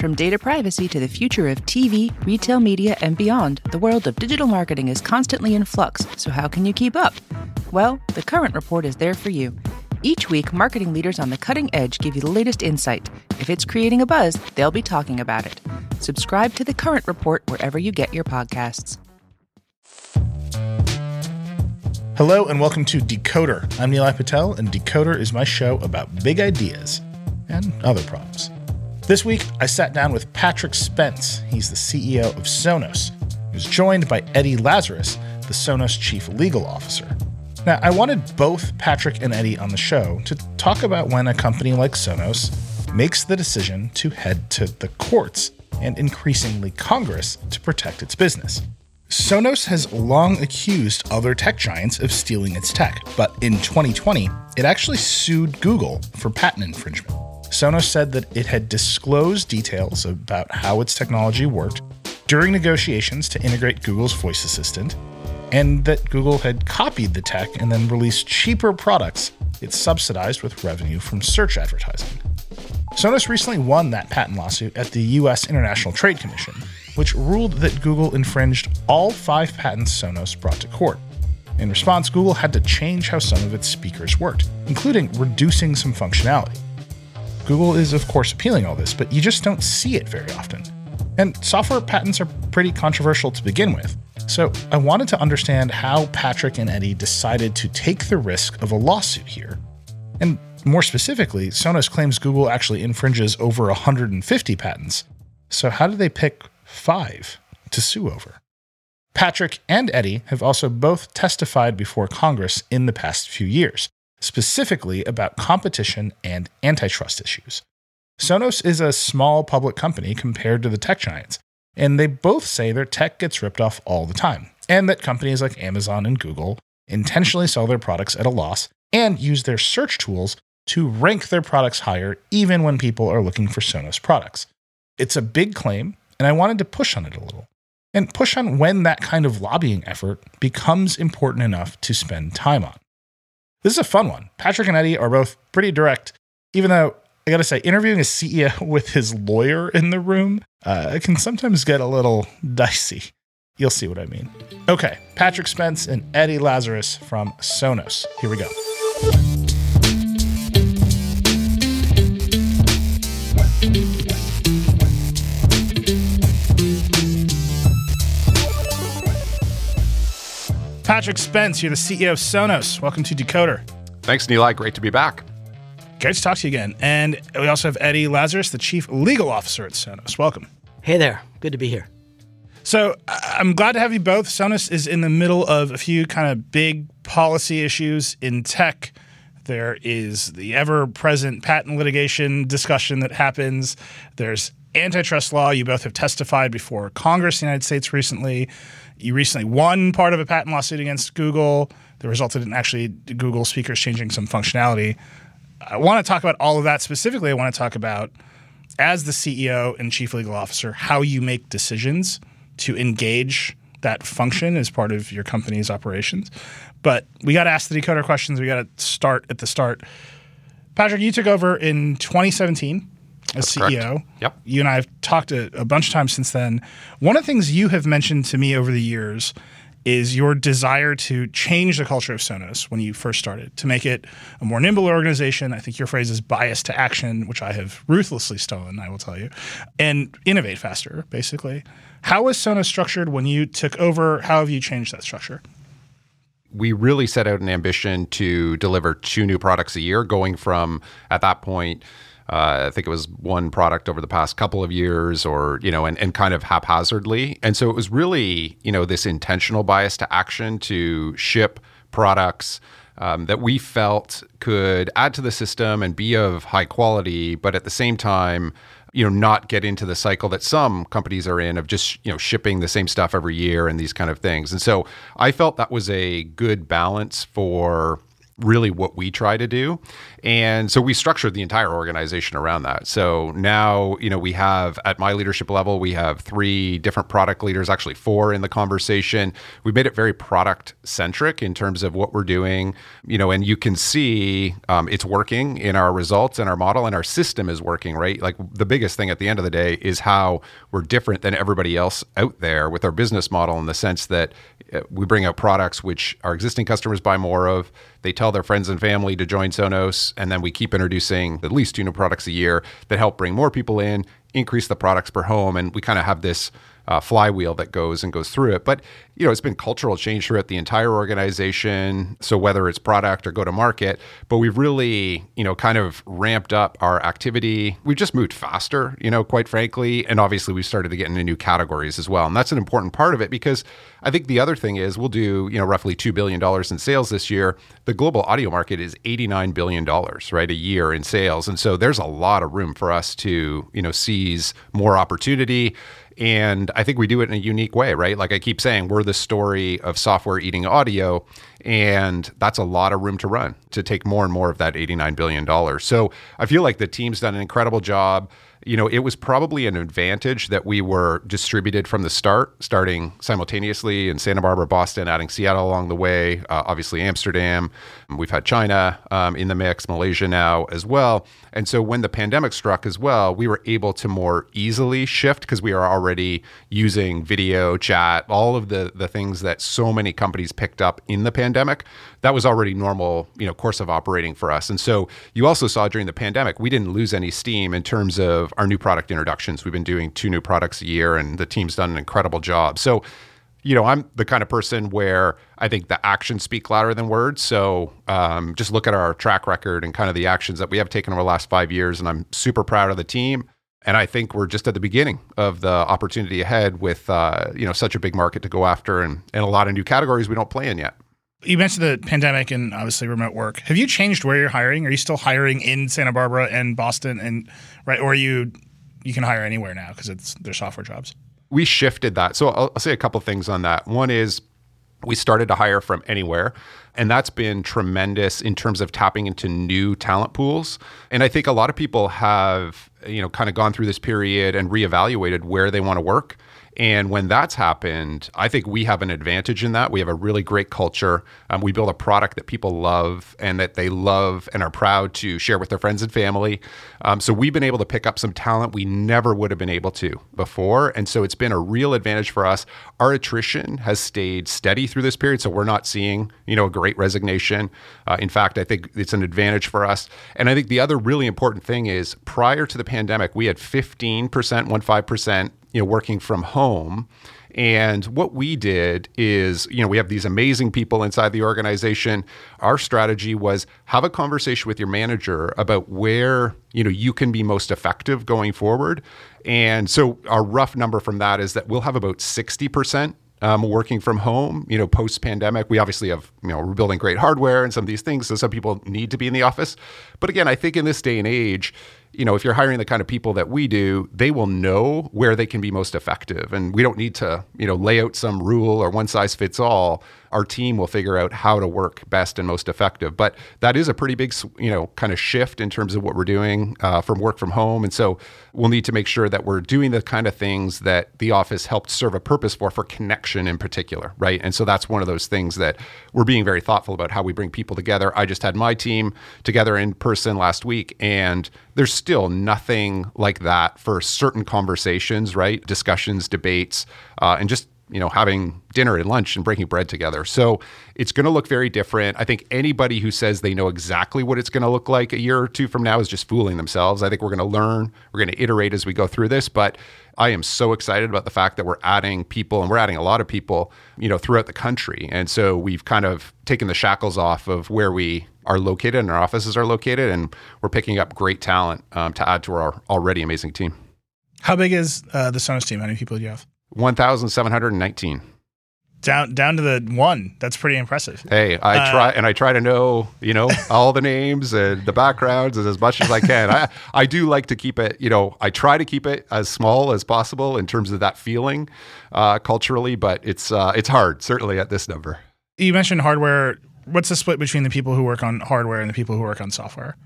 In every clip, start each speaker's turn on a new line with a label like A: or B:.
A: From data privacy to the future of TV, retail media, and beyond, the world of digital marketing is constantly in flux, so how can you keep up? Well, the Current Report is there for you. Each week, marketing leaders on the cutting edge give you the latest insight. If it's creating a buzz, they'll be talking about it. Subscribe to the Current Report wherever you get your podcasts.
B: Hello and welcome to Decoder. I'm Nilay Patel, and Decoder is my show about big ideas and other problems. This week, I sat down with Patrick Spence. He's the CEO of Sonos. He was joined by Eddie Lazarus, the Sonos chief legal officer. Now, I wanted both Patrick and Eddie on the show to talk about when a company like Sonos makes the decision to head to the courts and increasingly Congress to protect its business. Sonos has long accused other tech giants of stealing its tech, but in 2020, it actually sued Google for patent infringement. Sonos said that it had disclosed details about how its technology worked during negotiations to integrate Google's voice assistant, and that Google had copied the tech and then released cheaper products it subsidized with revenue from search advertising. Sonos recently won that patent lawsuit at the US International Trade Commission, which ruled that Google infringed all five patents Sonos brought to court. In response, Google had to change how some of its speakers worked, including reducing some functionality. Google is, of course, appealing all this, but you just don't see it very often. And software patents are pretty controversial to begin with. So I wanted to understand how Patrick and Eddie decided to take the risk of a lawsuit here. And more specifically, Sonos claims Google actually infringes over 150 patents. So how did they pick five to sue over? Patrick and Eddie have also both testified before Congress in the past few years, specifically about competition and antitrust issues. Sonos is a small public company compared to the tech giants, and they both say their tech gets ripped off all the time, and that companies like Amazon and Google intentionally sell their products at a loss and use their search tools to rank their products higher even when people are looking for Sonos products. It's a big claim, and I wanted to push on it a little. And push on when that kind of lobbying effort becomes important enough to spend time on. This is a fun one. Patrick and Eddie are both pretty direct, even though I gotta say, interviewing a CEO with his lawyer in the room uh, can sometimes get a little dicey. You'll see what I mean. Okay, Patrick Spence and Eddie Lazarus from Sonos. Here we go. Patrick Spence, you're the CEO of Sonos. Welcome to Decoder.
C: Thanks, Nilay. Great to be back.
B: Great to talk to you again. And we also have Eddie Lazarus, the Chief Legal Officer at Sonos. Welcome.
D: Hey there. Good to be here.
B: So I'm glad to have you both. Sonos is in the middle of a few kind of big policy issues in tech. There is the ever present patent litigation discussion that happens. There's antitrust law. You both have testified before Congress in the United States recently. You recently won part of a patent lawsuit against Google that resulted in actually Google speakers changing some functionality. I want to talk about all of that specifically. I want to talk about, as the CEO and chief legal officer, how you make decisions to engage that function as part of your company's operations. But we got to ask the decoder questions. We got to start at the start. Patrick, you took over in 2017 as
C: That's
B: CEO.
C: correct. Yep.
B: You and I have talked a, a bunch of times since then. One of the things you have mentioned to me over the years is your desire to change the culture of Sonos when you first started, to make it a more nimble organization. I think your phrase is bias to action, which I have ruthlessly stolen, I will tell you, and innovate faster, basically. How was Sonos structured when you took over? How have you changed that structure?
C: We really set out an ambition to deliver two new products a year, going from at that point, uh, I think it was one product over the past couple of years, or you know, and, and kind of haphazardly. And so it was really you know this intentional bias to action to ship products. Um, that we felt could add to the system and be of high quality, but at the same time, you know, not get into the cycle that some companies are in of just, you know, shipping the same stuff every year and these kind of things. And so I felt that was a good balance for really what we try to do. And so we structured the entire organization around that. So now, you know, we have at my leadership level, we have three different product leaders, actually four in the conversation. We made it very product centric in terms of what we're doing, you know, and you can see um, it's working in our results and our model and our system is working, right? Like the biggest thing at the end of the day is how we're different than everybody else out there with our business model in the sense that Uh, we bring out products which our existing customers buy more of. They tell their friends and family to join Sonos, and then we keep introducing at least two new products a year that help bring more people in, increase the products per home, and we kind of have this uh, flywheel that goes and goes through it. But you know, it's been cultural change throughout the entire organization. So whether it's product or go to market, but we've really you know kind of ramped up our activity. We've just moved faster, you know, quite frankly, and obviously we started to get into new categories as well, and that's an important part of it because I think the other thing is we'll do you know roughly two billion dollars in sales this year. The global audio market is eighty nine billion dollars right a year in sales, and so there's a lot of room for us to you know seize more opportunity. And I think we do it in a unique way, right? Like I keep saying, we're the story of software eating audio. And that's a lot of room to run to take more and more of that $89 billion. So I feel like the team's done an incredible job you know, it was probably an advantage that we were distributed from the start, starting simultaneously in Santa Barbara, Boston, adding Seattle along the way, uh, obviously Amsterdam. We've had China um, in the mix, Malaysia now as well. And so when the pandemic struck as well, we were able to more easily shift because we are already using video, chat, all of the the things that so many companies picked up in the pandemic. That was already normal, you know, course of operating for us. And so you also saw during the pandemic, we didn't lose any steam in terms of our new product introductions. We've been doing two new products a year and the team's done an incredible job. So you know, I'm the kind of person where I think the actions speak louder than words. So um, just look at our track record and kind of the actions that we have taken over the last five years. And I'm super proud of the team. And I think we're just at the beginning of the opportunity ahead with, uh, you know, such a big market to go after and, and a lot of new categories we don't play in yet.
B: You mentioned the pandemic and obviously remote work. Have you changed where you're hiring? Are you still hiring in Santa Barbara and Boston and right, or you you can hire anywhere now because it's they're software jobs?
C: We shifted that. So I'll, I'll say a couple things on that. One is we started to hire from anywhere. And that's been tremendous in terms of tapping into new talent pools. And I think a lot of people have, you know, kind of gone through this period and reevaluated where they want to work. And when that's happened, I think we have an advantage in that. We have a really great culture. Um, we build a product that people love and that they love and are proud to share with their friends and family. Um, so we've been able to pick up some talent we never would have been able to before. And so it's been a real advantage for us. Our attrition has stayed steady through this period. So we're not seeing, you know, a great resignation. Uh, in fact, I think it's an advantage for us. And I think the other really important thing is prior to the pandemic, we had 15%, 15% you know, working from home. And what we did is, you know, we have these amazing people inside the organization. Our strategy was have a conversation with your manager about where, you know, you can be most effective going forward. And so our rough number from that is that we'll have about 60% um, working from home, you know, post pandemic. We obviously have, you know, we're building great hardware and some of these things. So some people need to be in the office. But again, I think in this day and age, you know, if you're hiring the kind of people that we do, they will know where they can be most effective. And we don't need to, you know, lay out some rule or one size fits all. Our team will figure out how to work best and most effective. But that is a pretty big, you know, kind of shift in terms of what we're doing uh, from work from home. And so we'll need to make sure that we're doing the kind of things that the office helped serve a purpose for, for connection in particular, right? And so that's one of those things that we're being very thoughtful about how we bring people together. I just had my team together in person last week, and there's still nothing like that for certain conversations, right? Discussions, debates, uh, and just you know, having dinner and lunch and breaking bread together. So it's going to look very different. I think anybody who says they know exactly what it's going to look like a year or two from now is just fooling themselves. I think we're going to learn, we're going to iterate as we go through this, but I am so excited about the fact that we're adding people and we're adding a lot of people, you know, throughout the country. And so we've kind of taken the shackles off of where we are located and our offices are located, and we're picking up great talent um, to add to our already amazing team.
B: How big is uh, the Sonos team? How many people do you have?
C: 1,719.
B: Down down to the one. That's pretty impressive.
C: Hey, I uh, try and I try to know, you know, all the names and the backgrounds as much as I can. I I do like to keep it, you know, I try to keep it as small as possible in terms of that feeling uh, culturally, but it's uh, it's hard certainly at this number.
B: You mentioned hardware. What's the split between the people who work on hardware and the people who work on software?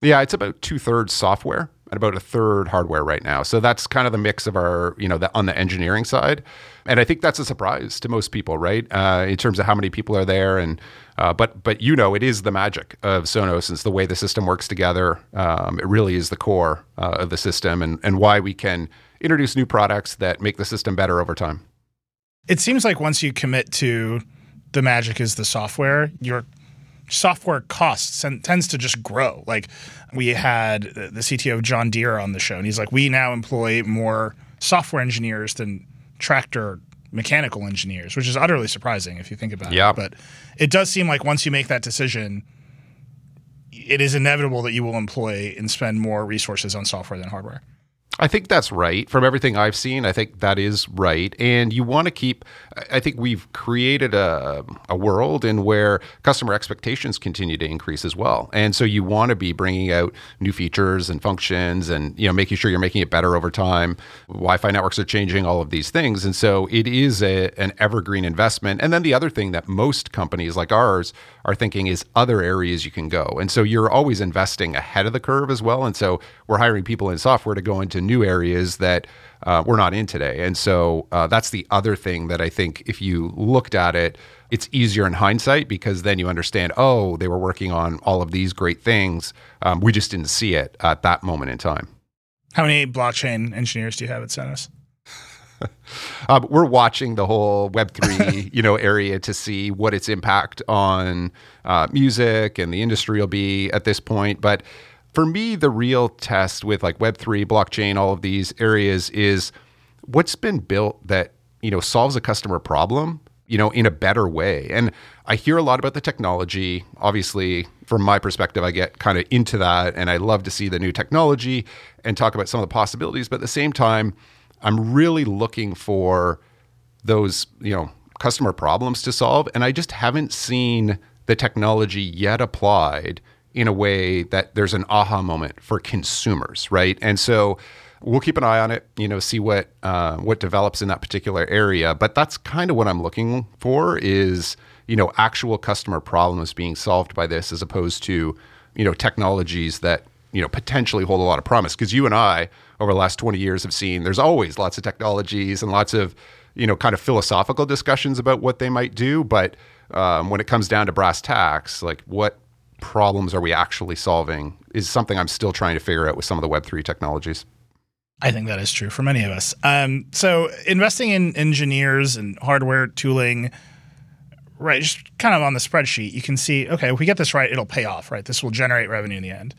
C: Yeah, it's about two thirds software and about a third hardware right now. So that's kind of the mix of our, you know, the, on the engineering side. And I think that's a surprise to most people, right? Uh, in terms of how many people are there, and uh, but but you know, it is the magic of Sonos. It's the way the system works together. Um, it really is the core uh, of the system, and and why we can introduce new products that make the system better over time.
B: It seems like once you commit to the magic is the software, you're software costs and tends to just grow. Like we had the CTO of John Deere on the show, and he's like, we now employ more software engineers than tractor mechanical engineers, which is utterly surprising if you think about
C: yeah.
B: it. But it does seem like once you make that decision, it is inevitable that you will employ and spend more resources on software than hardware.
C: I think that's right. From everything I've seen, I think that is right. And you want to keep, I think we've created a, a world in where customer expectations continue to increase as well. And so you want to be bringing out new features and functions and, you know, making sure you're making it better over time. Wi Fi networks are changing, all of these things. And so it is a, an evergreen investment. And then the other thing that most companies like ours are thinking is other areas you can go. And so you're always investing ahead of the curve as well. And so we're hiring people in software to go into new areas that uh, we're not in today. And so uh, that's the other thing that I think if you looked at it, it's easier in hindsight because then you understand, oh, they were working on all of these great things. Um, we just didn't see it at that moment in time.
B: How many blockchain engineers do you have at Sonos?
C: um, we're watching the whole Web three, you know, area to see what its impact on uh, music and the industry will be at this point. But for me, the real test with like Web three, blockchain, all of these areas is what's been built that you know solves a customer problem, you know, in a better way. And I hear a lot about the technology. Obviously, from my perspective, I get kind of into that, and I love to see the new technology and talk about some of the possibilities. But at the same time I'm really looking for those, you know, customer problems to solve. And I just haven't seen the technology yet applied in a way that there's an aha moment for consumers, right? And so we'll keep an eye on it, you know, see what uh, what develops in that particular area. But that's kind of what I'm looking for is you know actual customer problems being solved by this, as opposed to you know technologies that you know potentially hold a lot of promise. Because you and I over the last 20 years have seen there's always lots of technologies and lots of you know kind of philosophical discussions about what they might do but um, when it comes down to brass tacks like what problems are we actually solving is something i'm still trying to figure out with some of the web3 technologies
B: I think that is true for many of us. Um, so investing in engineers and hardware tooling, right? Just kind of on the spreadsheet, you can see, okay, if we get this right, it'll pay off, right? This will generate revenue in the end.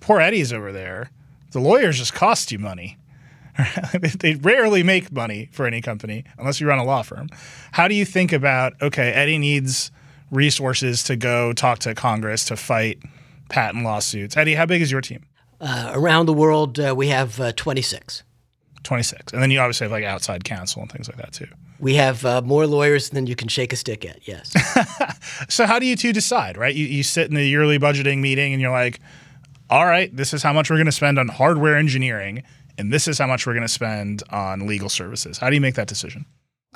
B: Poor Eddie's over there the lawyers just cost you money. they rarely make money for any company unless you run a law firm. How do you think about okay, Eddie needs resources to go talk to Congress to fight patent lawsuits? Eddie, how big is your team?
D: Uh, around the world, uh, we have uh, 26.
B: 26. And then you obviously have like outside counsel and things like that too.
D: We have uh, more lawyers than you can shake a stick at, yes.
B: so, how do you two decide, right? You, you sit in the yearly budgeting meeting and you're like, all right, this is how much we're going to spend on hardware engineering, and this is how much we're going to spend on legal services. How do you make that decision?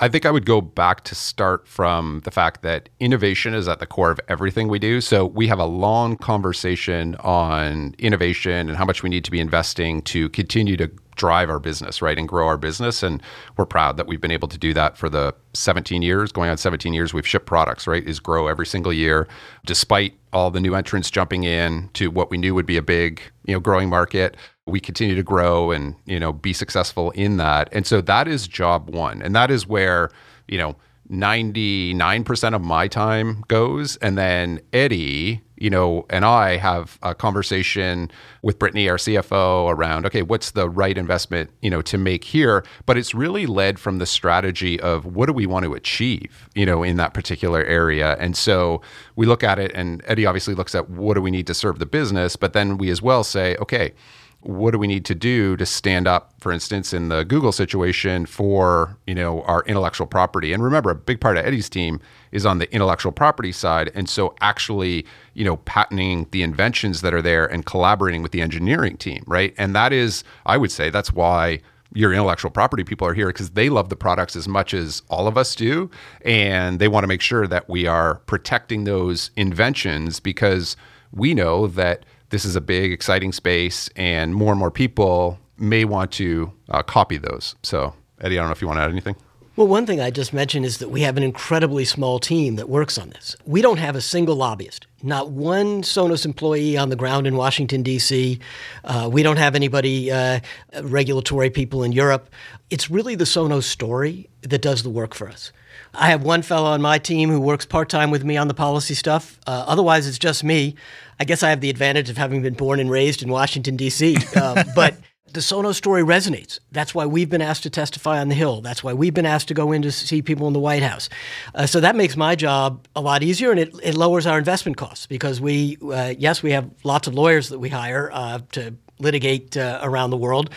C: I think I would go back to start from the fact that innovation is at the core of everything we do. So we have a long conversation on innovation and how much we need to be investing to continue to drive our business, right, and grow our business. And we're proud that we've been able to do that for the 17 years, going on 17 years. We've shipped products, right, is grow every single year, despite all the new entrants jumping in to what we knew would be a big, you know, growing market we continue to grow and you know be successful in that. And so that is job one. And that is where you know 99% of my time goes. And then eddie you know and i have a conversation with brittany our cfo around okay what's the right investment you know to make here? But it's really led from the strategy of what do we want to achieve you know in that particular area? And so we look at it and eddie obviously looks at what do we need to serve the business? But then we as well say okay what do we need to do to stand up for instance in the google situation for you know our intellectual property? And remember a big part of eddie's team is on the intellectual property side. And so actually you know patenting the inventions that are there and collaborating with the engineering team right? And that is i would say that's why your intellectual property people are here because they love the products as much as all of us do. And they want to make sure that we are protecting those inventions because we know that this is a big, exciting space, and more and more people may want to uh, copy those. So, Eddie, I don't know if you want to add anything.
D: Well, one thing I just mentioned is that we have an incredibly small team that works on this. We don't have a single lobbyist, not one Sonos employee on the ground in Washington, D.C. Uh, we don't have anybody, uh, regulatory people in Europe. It's really the Sonos story that does the work for us. I have one fellow on my team who works part time with me on the policy stuff. Uh, otherwise, it's just me. I guess I have the advantage of having been born and raised in Washington, D.C. Uh, but the Sonos story resonates. That's why we've been asked to testify on the Hill. That's why we've been asked to go in to see people in the White House. Uh, so that makes my job a lot easier and it, it lowers our investment costs because we, uh, yes, we have lots of lawyers that we hire uh, to litigate uh, around the world.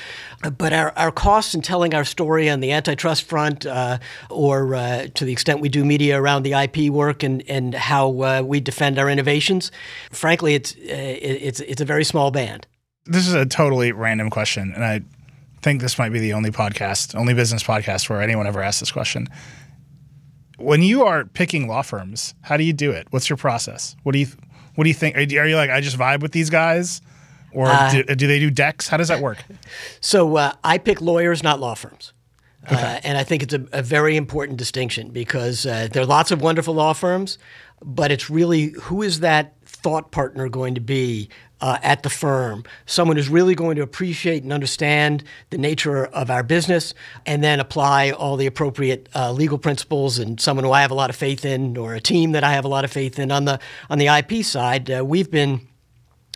D: But our, our costs in telling our story on the antitrust front, uh, or uh, to the extent we do media around the IP work and, and how uh, we defend our innovations, frankly, it's, uh, it's, it's a very small band.
B: This is a totally random question, and I think this might be the only podcast, only business podcast where anyone ever asked this question. When you are picking law firms, how do you do it? What's your process? What do you what do you think? Are you like I just vibe with these guys? Or uh, do, do, they do decks? How does that work?
D: So uh, I pick lawyers, not law firms. Okay. Uh, and I think it's a, a very important distinction because uh, there are lots of wonderful law firms, but it's really who is that thought partner going to be uh, at the firm? Someone who's really going to appreciate and understand the nature of our business and then apply all the appropriate uh, legal principles and someone who I have a lot of faith in or a team that I have a lot of faith in. On the, on the IP side, uh, we've been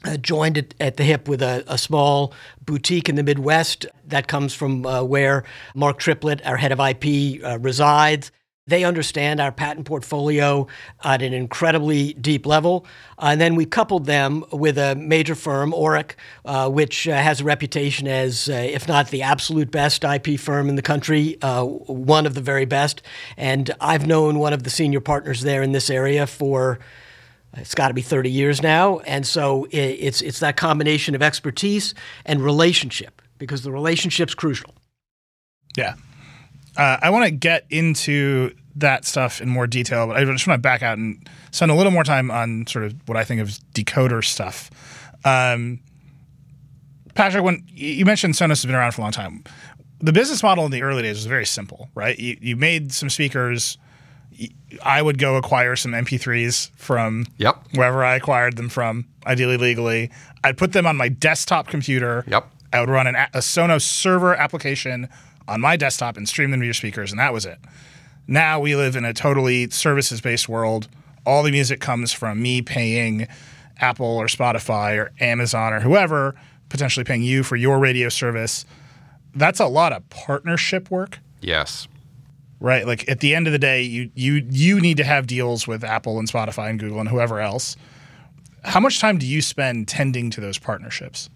D: uh, joined at, at, the hip with a, a, small boutique in the Midwest that comes from uh, where Mark Triplett, our head of IP, uh, resides. They understand our patent portfolio at an incredibly deep level. Uh, and then we coupled them with a major firm, Orrick, uh, which uh, has a reputation as, if not the absolute best IP firm in the country, one of the very best. And I've known one of the senior partners there in this area for it's got to be 30 years now. And so it's, it's that combination of expertise and relationship because the relationship's crucial.
B: Yeah. Uh, I want to get into that stuff in more detail, but I just want to back out and spend a little more time on sort of what I think of as decoder stuff. Um, Patrick, when you mentioned Sonos has been around for a long time, the business model in the early days was very simple, right? You, you made some speakers I would go acquire some MP3s from
C: yep.
B: wherever I acquired them from, ideally legally. I'd put them on my desktop computer.
C: Yep.
B: I would run an, a Sonos server application on my desktop and stream them to your speakers, and that was it. Now we live in a totally services based world. All the music comes from me paying Apple or Spotify or Amazon or whoever, potentially paying you for your radio service. That's a lot of partnership work.
C: Yes
B: right? Like at the end of the day, you you you need to have deals with Apple and Spotify and Google and whoever else. How much time do you spend tending to those partnerships?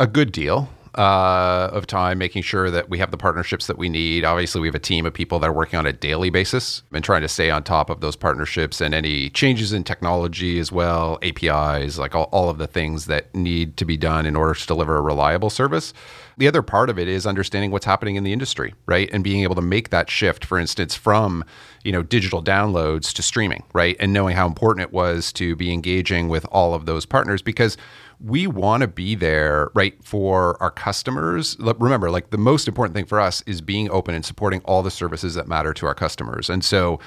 C: A good deal uh, of time making sure that we have the partnerships that we need. Obviously, we have a team of people that are working on a daily basis and trying to stay on top of those partnerships and any changes in technology as well, APIs, like all, all of the things that need to be done in order to deliver a reliable service. The other part of it is understanding what's happening in the industry, right? And being able to make that shift, for instance, from you know digital downloads to streaming, right? And knowing how important it was to be engaging with all of those partners because we want to be there, right, for our customers. Remember, like the most important thing for us is being open and supporting all the services that matter to our customers. And so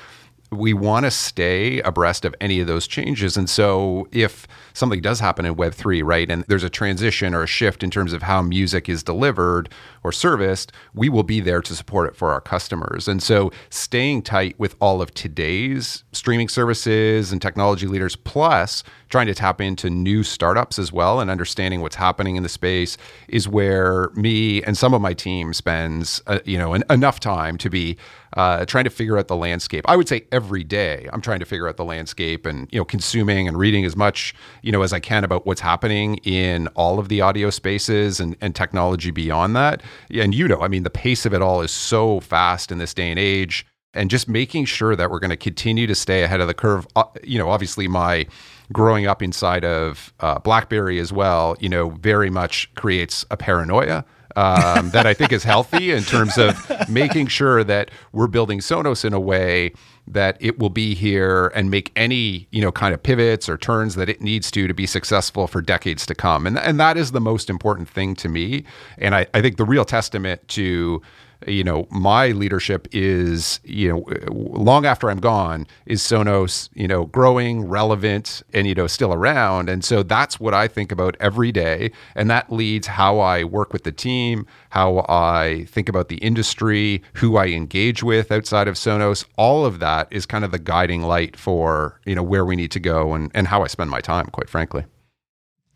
C: we want to stay abreast of any of those changes. And so if something does happen in Web3, right, and there's a transition or a shift in terms of how music is delivered or serviced, we will be there to support it for our customers. And so staying tight with all of today's streaming services and technology leaders, plus trying to tap into new startups as well and understanding what's happening in the space is where me and some of my team spends, uh, you know, enough time to be uh, trying to figure out the landscape. I would say every day I'm trying to figure out the landscape and you know consuming and reading as much you know as I can about what's happening in all of the audio spaces and, and technology beyond that. And you know, I mean, the pace of it all is so fast in this day and age. And just making sure that we're going to continue to stay ahead of the curve. Uh, you know, obviously my growing up inside of uh, BlackBerry as well, you know, very much creates a paranoia um, that I think is healthy in terms of making sure that we're building Sonos in a way that it will be here and make any you know kind of pivots or turns that it needs to to be successful for decades to come. And and that is the most important thing to me. And I, I think the real testament to you know, my leadership is, you know, long after I'm gone, is Sonos, you know, growing, relevant, and, you know, still around. And so that's what I think about every day. And that leads how I work with the team, how I think about the industry, who I engage with outside of Sonos. All of that is kind of the guiding light for, you know, where we need to go and, and how I spend my time, quite frankly.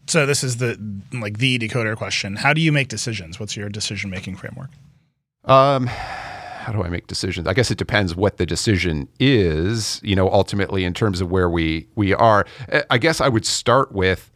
B: So this is the like the decoder question. How do you make decisions? What's your decision making framework?
C: Um, how do I make decisions? I guess it depends what the decision is. You know, ultimately in terms of where we we are. I guess I would start with,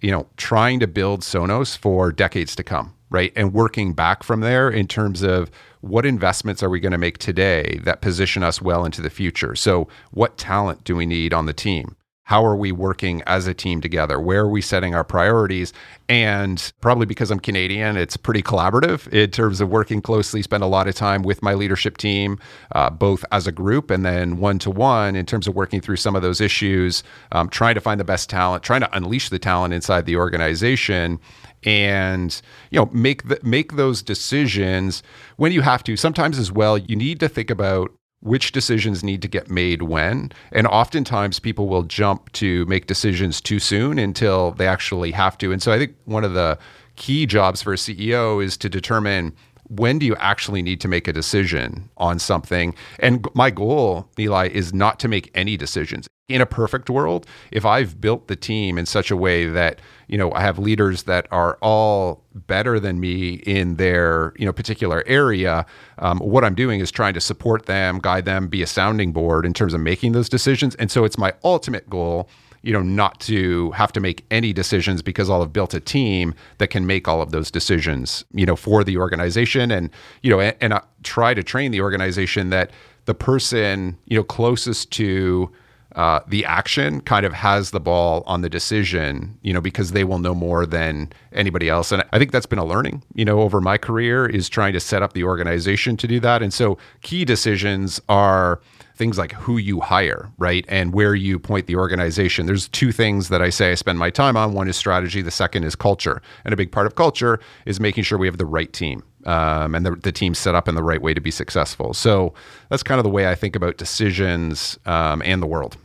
C: you know, trying to build Sonos for decades to come, right? And working back from there in terms of what investments are we going to make today that position us well into the future. So, what talent do we need on the team? How are we working as a team together? Where are we setting our priorities? And probably because I'm Canadian, it's pretty collaborative in terms of working closely, spend a lot of time with my leadership team, uh, both as a group and then one to one in terms of working through some of those issues, um, trying to find the best talent, trying to unleash the talent inside the organization and you know make the, make those decisions when you have to sometimes as well you need to think about which decisions need to get made when. And oftentimes people will jump to make decisions too soon until they actually have to. And so I think one of the key jobs for a CEO is to determine when do you actually need to make a decision on something? And my goal, Nilay, is not to make any decisions. In a perfect world, if I've built the team in such a way that you know, I have leaders that are all better than me in their, you know, particular area. Um, what I'm doing is trying to support them, guide them, be a sounding board in terms of making those decisions. And so it's my ultimate goal, you know, not to have to make any decisions because I'll have built a team that can make all of those decisions, you know, for the organization and, you know, and, and I try to train the organization that the person, you know, closest to, uh, the action kind of has the ball on the decision, you know, because they will know more than anybody else. And I think that's been a learning, you know, over my career is trying to set up the organization to do that. And so key decisions are things like who you hire, right? And where you point the organization. There's two things that I say I spend my time on. One is strategy, the second is culture. And a big part of culture is making sure we have the right team. Um, and the, the team's set up in the right way to be successful. So that's kind of the way I think about decisions um, and the world.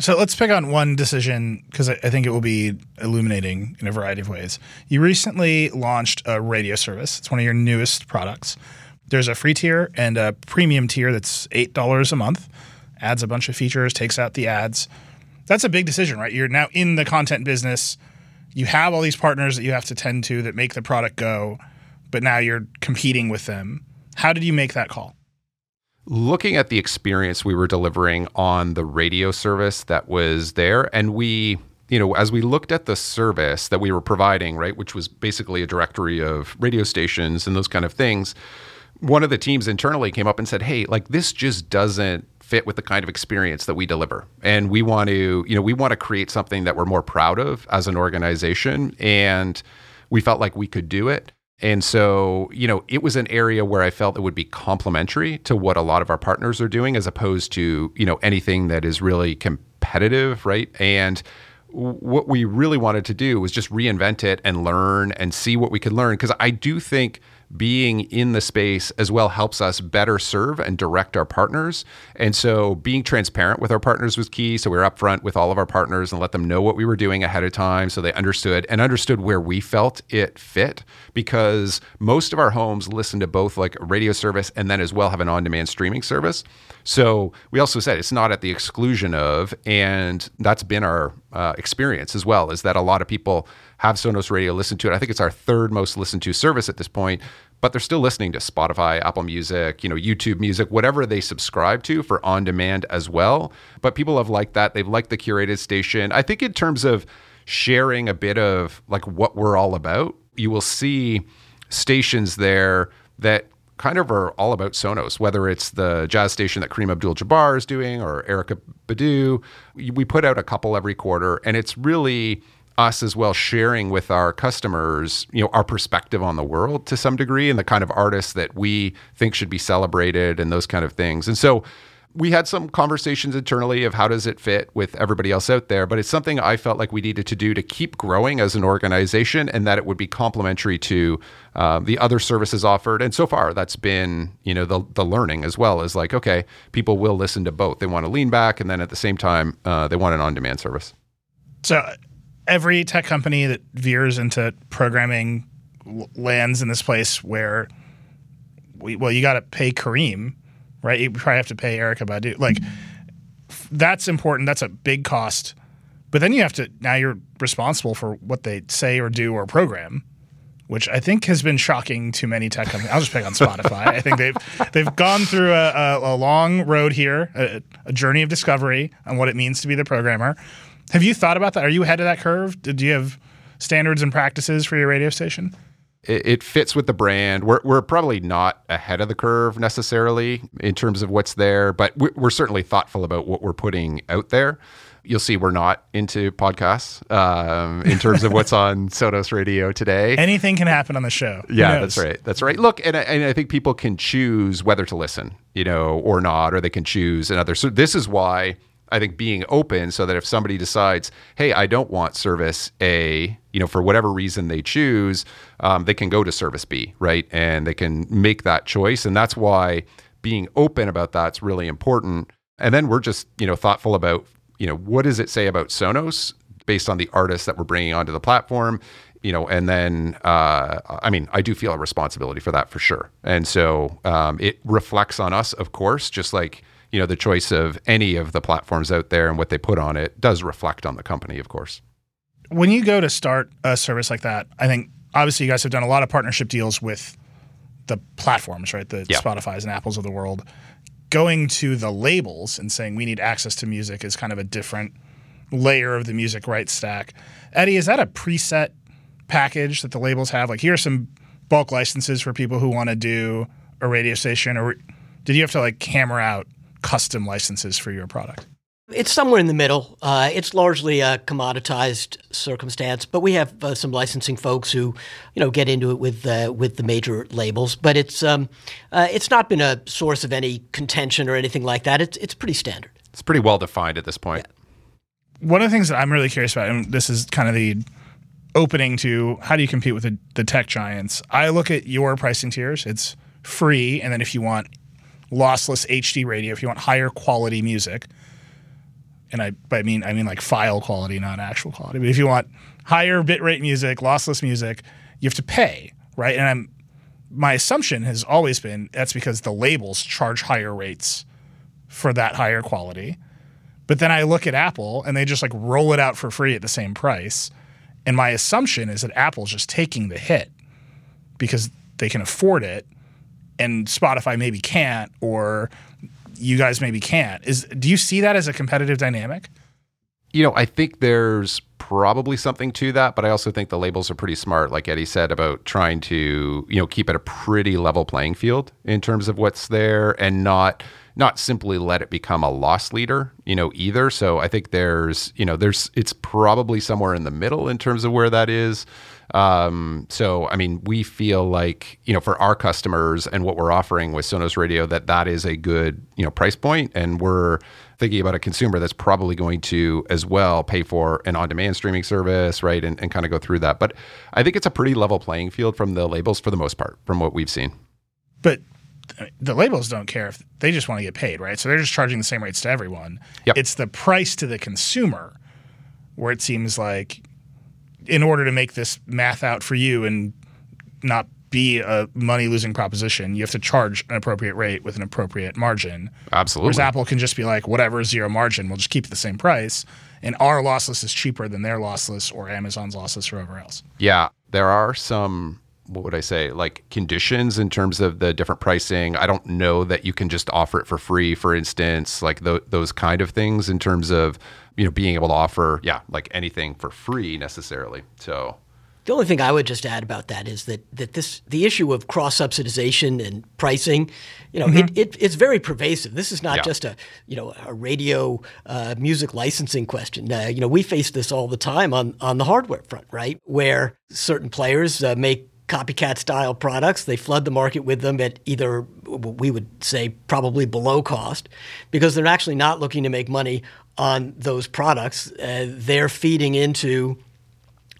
B: So let's pick on one decision because I, I think it will be illuminating in a variety of ways. You recently launched a radio service. It's one of your newest products. There's a free tier and a premium tier that's $8 a month, adds a bunch of features, takes out the ads. That's a big decision, right? You're now in the content business. You have all these partners that you have to tend to that make the product go, but now you're competing with them. How did you make that call?
C: Looking at the experience we were delivering on the radio service that was there and we you know as we looked at the service that we were providing right which was basically a directory of radio stations and those kind of things one of the teams internally came up and said hey like this just doesn't fit with the kind of experience that we deliver. And we want to you know we want to create something that we're more proud of as an organization and we felt like we could do it and so, you know, it was an area where I felt it would be complementary to what a lot of our partners are doing as opposed to, you know, anything that is really competitive, right? And what we really wanted to do was just reinvent it and learn and see what we could learn because I do think being in the space as well helps us better serve and direct our partners. And so being transparent with our partners was key. So we were upfront with all of our partners and let them know what we were doing ahead of time so they understood and understood where we felt it fit because most of our homes listen to both like a radio service and then as well have an on-demand streaming service. So we also said it's not at the exclusion of, and that's been our uh, experience as well, is that a lot of people have Sonos Radio listen to it. I think it's our third most listened to service at this point, but they're still listening to Spotify, Apple Music, you know, YouTube Music, whatever they subscribe to for on demand as well. But people have liked that. They've liked the curated station. I think in terms of sharing a bit of like what we're all about, you will see stations there that kind of are all about Sonos, whether it's the jazz station that Kareem Abdul Jabbar is doing or Erykah Badu. We put out a couple every quarter, and it's really us as well sharing with our customers, you know, our perspective on the world to some degree and the kind of artists that we think should be celebrated and those kind of things. And so we had some conversations internally of how does it fit with everybody else out there, but it's something I felt like we needed to do to keep growing as an organization, and that it would be complementary to um, the other services offered. And so far, that's been you know the the learning as well is like okay, people will listen to both. They want to lean back, and then at the same time, uh, they want an on demand service.
B: So every tech company that veers into programming lands in this place where we, well, you got to pay Kareem right? You probably have to pay Erykah Badu. Like that's important. That's a big cost. But then you have to now you're responsible for what they say or do or program, which I think has been shocking to many tech companies. I'll just pick on Spotify. I think they've they've gone through a, a, a long road here, a, a, journey of discovery on what it means to be the programmer. Have you thought about that? Are you ahead of that curve? Do you have standards and practices for your radio station?
C: it, it fits with the brand. We're, we're probably not ahead of the curve necessarily in terms of what's there, but we're, we're certainly thoughtful about what we're putting out there. You'll see we're not into podcasts um, in terms of what's on Sonos Radio today.
B: Anything can happen on the show.
C: Yeah, that's right. That's right. Look, and I, and I think people can choose whether to listen, you know, or not, or they can choose another. So this is why I think being open so that if somebody decides, hey, I don't want service A, you know, for whatever reason they choose, um, they can go to service B, right? And they can make that choice. And that's why being open about that's really important. And then we're just, you know, thoughtful about, you know, what does it say about Sonos based on the artists that we're bringing onto the platform? You know, and then, uh, I mean, I do feel a responsibility for that for sure. And so um, it reflects on us, of course, just like, you know the choice of any of the platforms out there and what they put on it does reflect on the company of course.
B: When you go to start a service like that i think obviously you guys have done a lot of partnership deals with the platforms right? The yeah. spotify's and apples of the world. Going to the labels and saying we need access to music is kind of a different layer of the music rights stack. Eddie is that a preset package that the labels have? Like here are some bulk licenses for people who want to do a radio station or did you have to like hammer out custom licenses for your product?
D: It's somewhere in the middle. Uh, it's largely a commoditized circumstance, but we have uh, some licensing folks who, you know, get into it with uh, with the major labels. But it's um, uh, it's not been a source of any contention or anything like that. It's it's pretty standard.
C: It's pretty well defined at this point.
B: Yeah. One of the things that I'm really curious about, and this is kind of the opening to how do you compete with the, the tech giants? I look at your pricing tiers. It's free, and then if you want lossless HD radio if you want higher quality music. And I, I mean, I mean like file quality, not actual quality. But if you want higher bitrate music, lossless music, you have to pay, right? And I'm, my assumption has always been that's because the labels charge higher rates for that higher quality. But then I look at Apple and they just like roll it out for free at the same price. And my assumption is that Apple's just taking the hit because they can afford it and Spotify maybe can't, or you guys maybe can't. Is do you see that as a competitive dynamic?
C: You know, I think there's probably something to that, but I also think the labels are pretty smart, like Eddie said, about trying to, you know, keep it a pretty level playing field in terms of what's there and not not simply let it become a loss leader, you know, either. So I think there's, you know, there's it's probably somewhere in the middle in terms of where that is. Um, so, I mean, we feel like, you know, for our customers and what we're offering with Sonos Radio, that that is a good, you know, price point, and we're thinking about a consumer that's probably going to as well pay for an on-demand streaming service, right, and, and kind of go through that. But I think it's a pretty level playing field from the labels for the most part, from what we've seen.
B: But the labels don't care if they just want to get paid, right? So they're just charging the same rates to everyone.
C: Yep.
B: It's the price to the consumer where it seems like in order to make this math out for you and not be a money losing proposition, you have to charge an appropriate rate with an appropriate margin.
C: Absolutely.
B: Whereas Apple can just be like, whatever, zero margin, we'll just keep it the same price. And our lossless is cheaper than their lossless or Amazon's lossless or whoever else.
C: Yeah, there are some what would I say, like conditions in terms of the different pricing. I don't know that you can just offer it for free, for instance, like th- those kind of things in terms of, you know, being able to offer, yeah, like anything for free necessarily. So
D: The only thing I would just add about that is that that this the issue of cross subsidization and pricing, you know, it, it, it's very pervasive. This is not
C: Yeah.
D: just a you know a radio uh, music licensing question. Uh, you know, we face this all the time on on the hardware front, right? Where certain players uh, make copycat style products, they flood the market with them at either what we would say probably below cost, because they're actually not looking to make money on those products. Uh, they're feeding into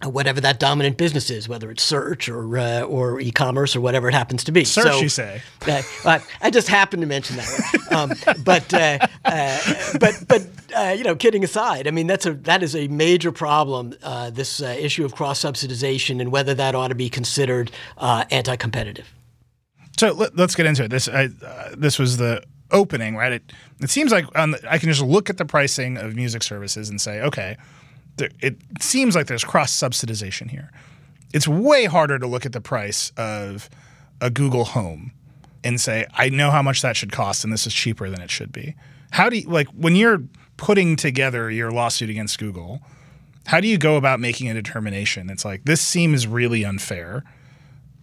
D: whatever that dominant business is, whether it's search or uh, or e-commerce or whatever it happens to be.
B: Search,
D: So,
B: you say.
D: uh, uh, I just happened to mention that. Um, but uh, uh, but but uh, you know, kidding aside, I mean that's a that is a major problem. Uh, this uh, issue of cross subsidization and whether that ought to be considered uh, anti-competitive.
B: So let, us get into it. This I, uh, this was the opening, right? It it seems like the, I can just look at the pricing of music services and say, okay, there, it seems like there's cross subsidization here. It's way harder to look at the price of a Google Home and say, I know how much that should cost, and this is cheaper than it should be. How do you like when you're putting together your lawsuit against Google? How do you go about making a determination? It's like this seems really unfair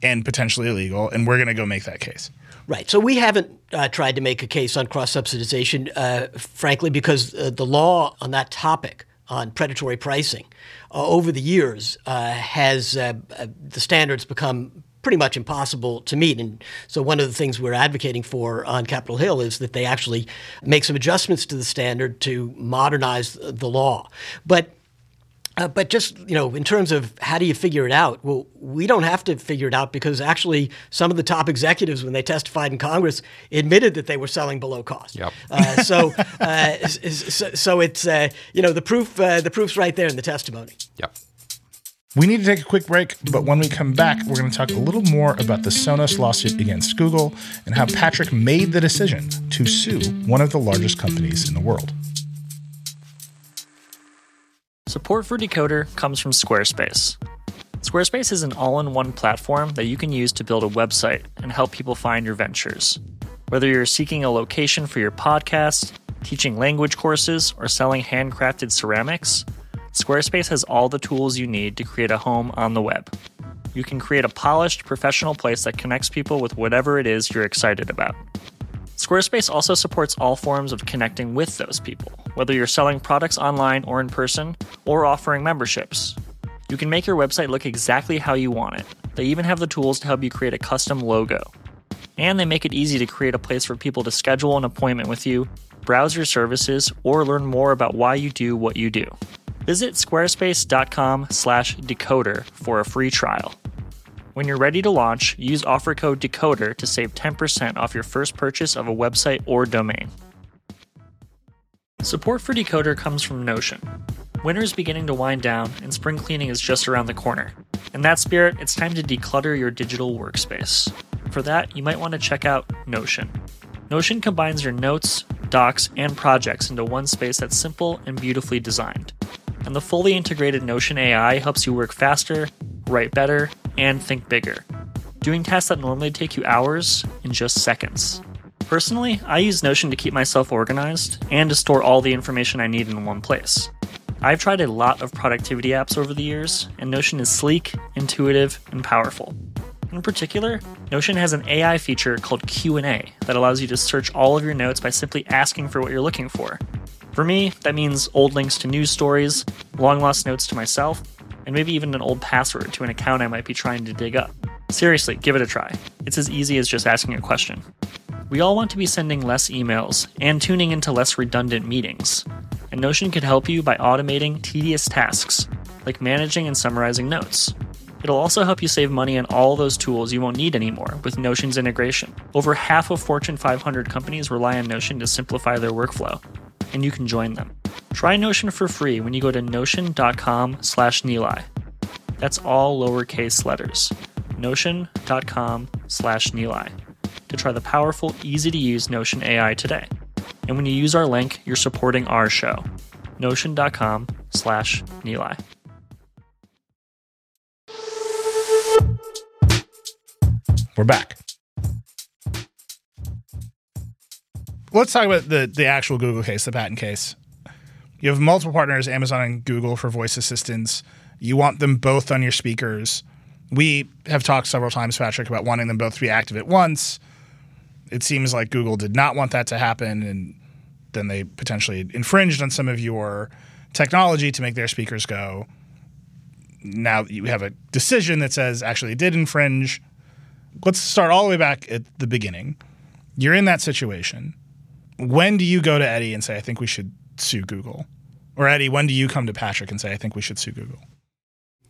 B: and potentially illegal, and we're going to go make that case.
D: Right. So we haven't uh, tried to make a case on cross subsidization, uh, frankly, because uh, the law on that topic on predatory pricing uh, over the years uh, has uh, the standards become pretty much impossible to meet. And so one of the things we're advocating for on Capitol Hill is that they actually make some adjustments to the standard to modernize the law. But uh, but just you know, in terms of how do you figure it out? Well, we don't have to figure it out because actually, some of the top executives, when they testified in Congress, admitted that they were selling below cost.
C: Yep.
D: Uh, so, uh, s- s- so, so it's uh, you know the proof uh, the proof's right there in the testimony.
C: Yep.
B: We need to take a quick break, but when we come back, we're going to talk a little more about the Sonos lawsuit against Google and how Patrick made the decision to sue one of the largest companies in the world.
E: Support for Decoder comes from Squarespace. Squarespace is an all in one platform that you can use to build a website and help people find your ventures. Whether you're seeking a location for your podcast, teaching language courses, or selling handcrafted ceramics, Squarespace has all the tools you need to create a home on the web. You can create a polished, professional place that connects people with whatever it is you're excited about. Squarespace also supports all forms of connecting with those people, whether you're selling products online or in person, or offering memberships. You can make your website look exactly how you want it. They even have the tools to help you create a custom logo. And they make it easy to create a place for people to schedule an appointment with you, browse your services, or learn more about why you do what you do. Visit squarespace.com/decoder for a free trial. When you're ready to launch, use offer code DECODER to save 10% off your first purchase of a website or domain. Support for Decoder comes from Notion. Winter is beginning to wind down, and spring cleaning is just around the corner. In that spirit, it's time to declutter your digital workspace. For that, you might want to check out Notion. Notion combines your notes, docs, and projects into one space that's simple and beautifully designed. And the fully integrated Notion AI helps you work faster, write better, and think bigger, doing tasks that normally take you hours in just seconds. Personally, I use Notion to keep myself organized and to store all the information I need in one place. I've tried a lot of productivity apps over the years, and Notion is sleek, intuitive, and powerful. In particular, Notion has an AI feature called Q&A that allows you to search all of your notes by simply asking for what you're looking for. For me, that means old links to news stories, long lost notes to myself, and maybe even an old password to an account I might be trying to dig up. Seriously, give it a try. It's as easy as just asking a question. We all want to be sending less emails and tuning into less redundant meetings. And Notion could help you by automating tedious tasks, like managing and summarizing notes. It'll also help you save money on all those tools you won't need anymore with Notion's integration. Over half of Fortune 500 companies rely on Notion to simplify their workflow, and you can join them. Try Notion for free when you go to notion.com slash Nilay. That's all lowercase letters. Notion.com slash Nilay to try the powerful, easy to use Notion AI today. And when you use our link, you're supporting our show. Notion.com slash Nilay.
B: We're back. Let's talk about the the actual Google case, the patent case. You have multiple partners, Amazon and Google, for voice assistants. You want them both on your speakers. We have talked several times, Patrick, about wanting them both to be active at once. It seems like Google did not want that to happen, and then they potentially infringed on some of your technology to make their speakers go. Now you have a decision that says actually it did infringe let's start all the way back at the beginning. You're in that situation. When do you go to Eddie and say, I think we should sue Google? Or Eddie, when do you come to Patrick and say, I think we should sue Google?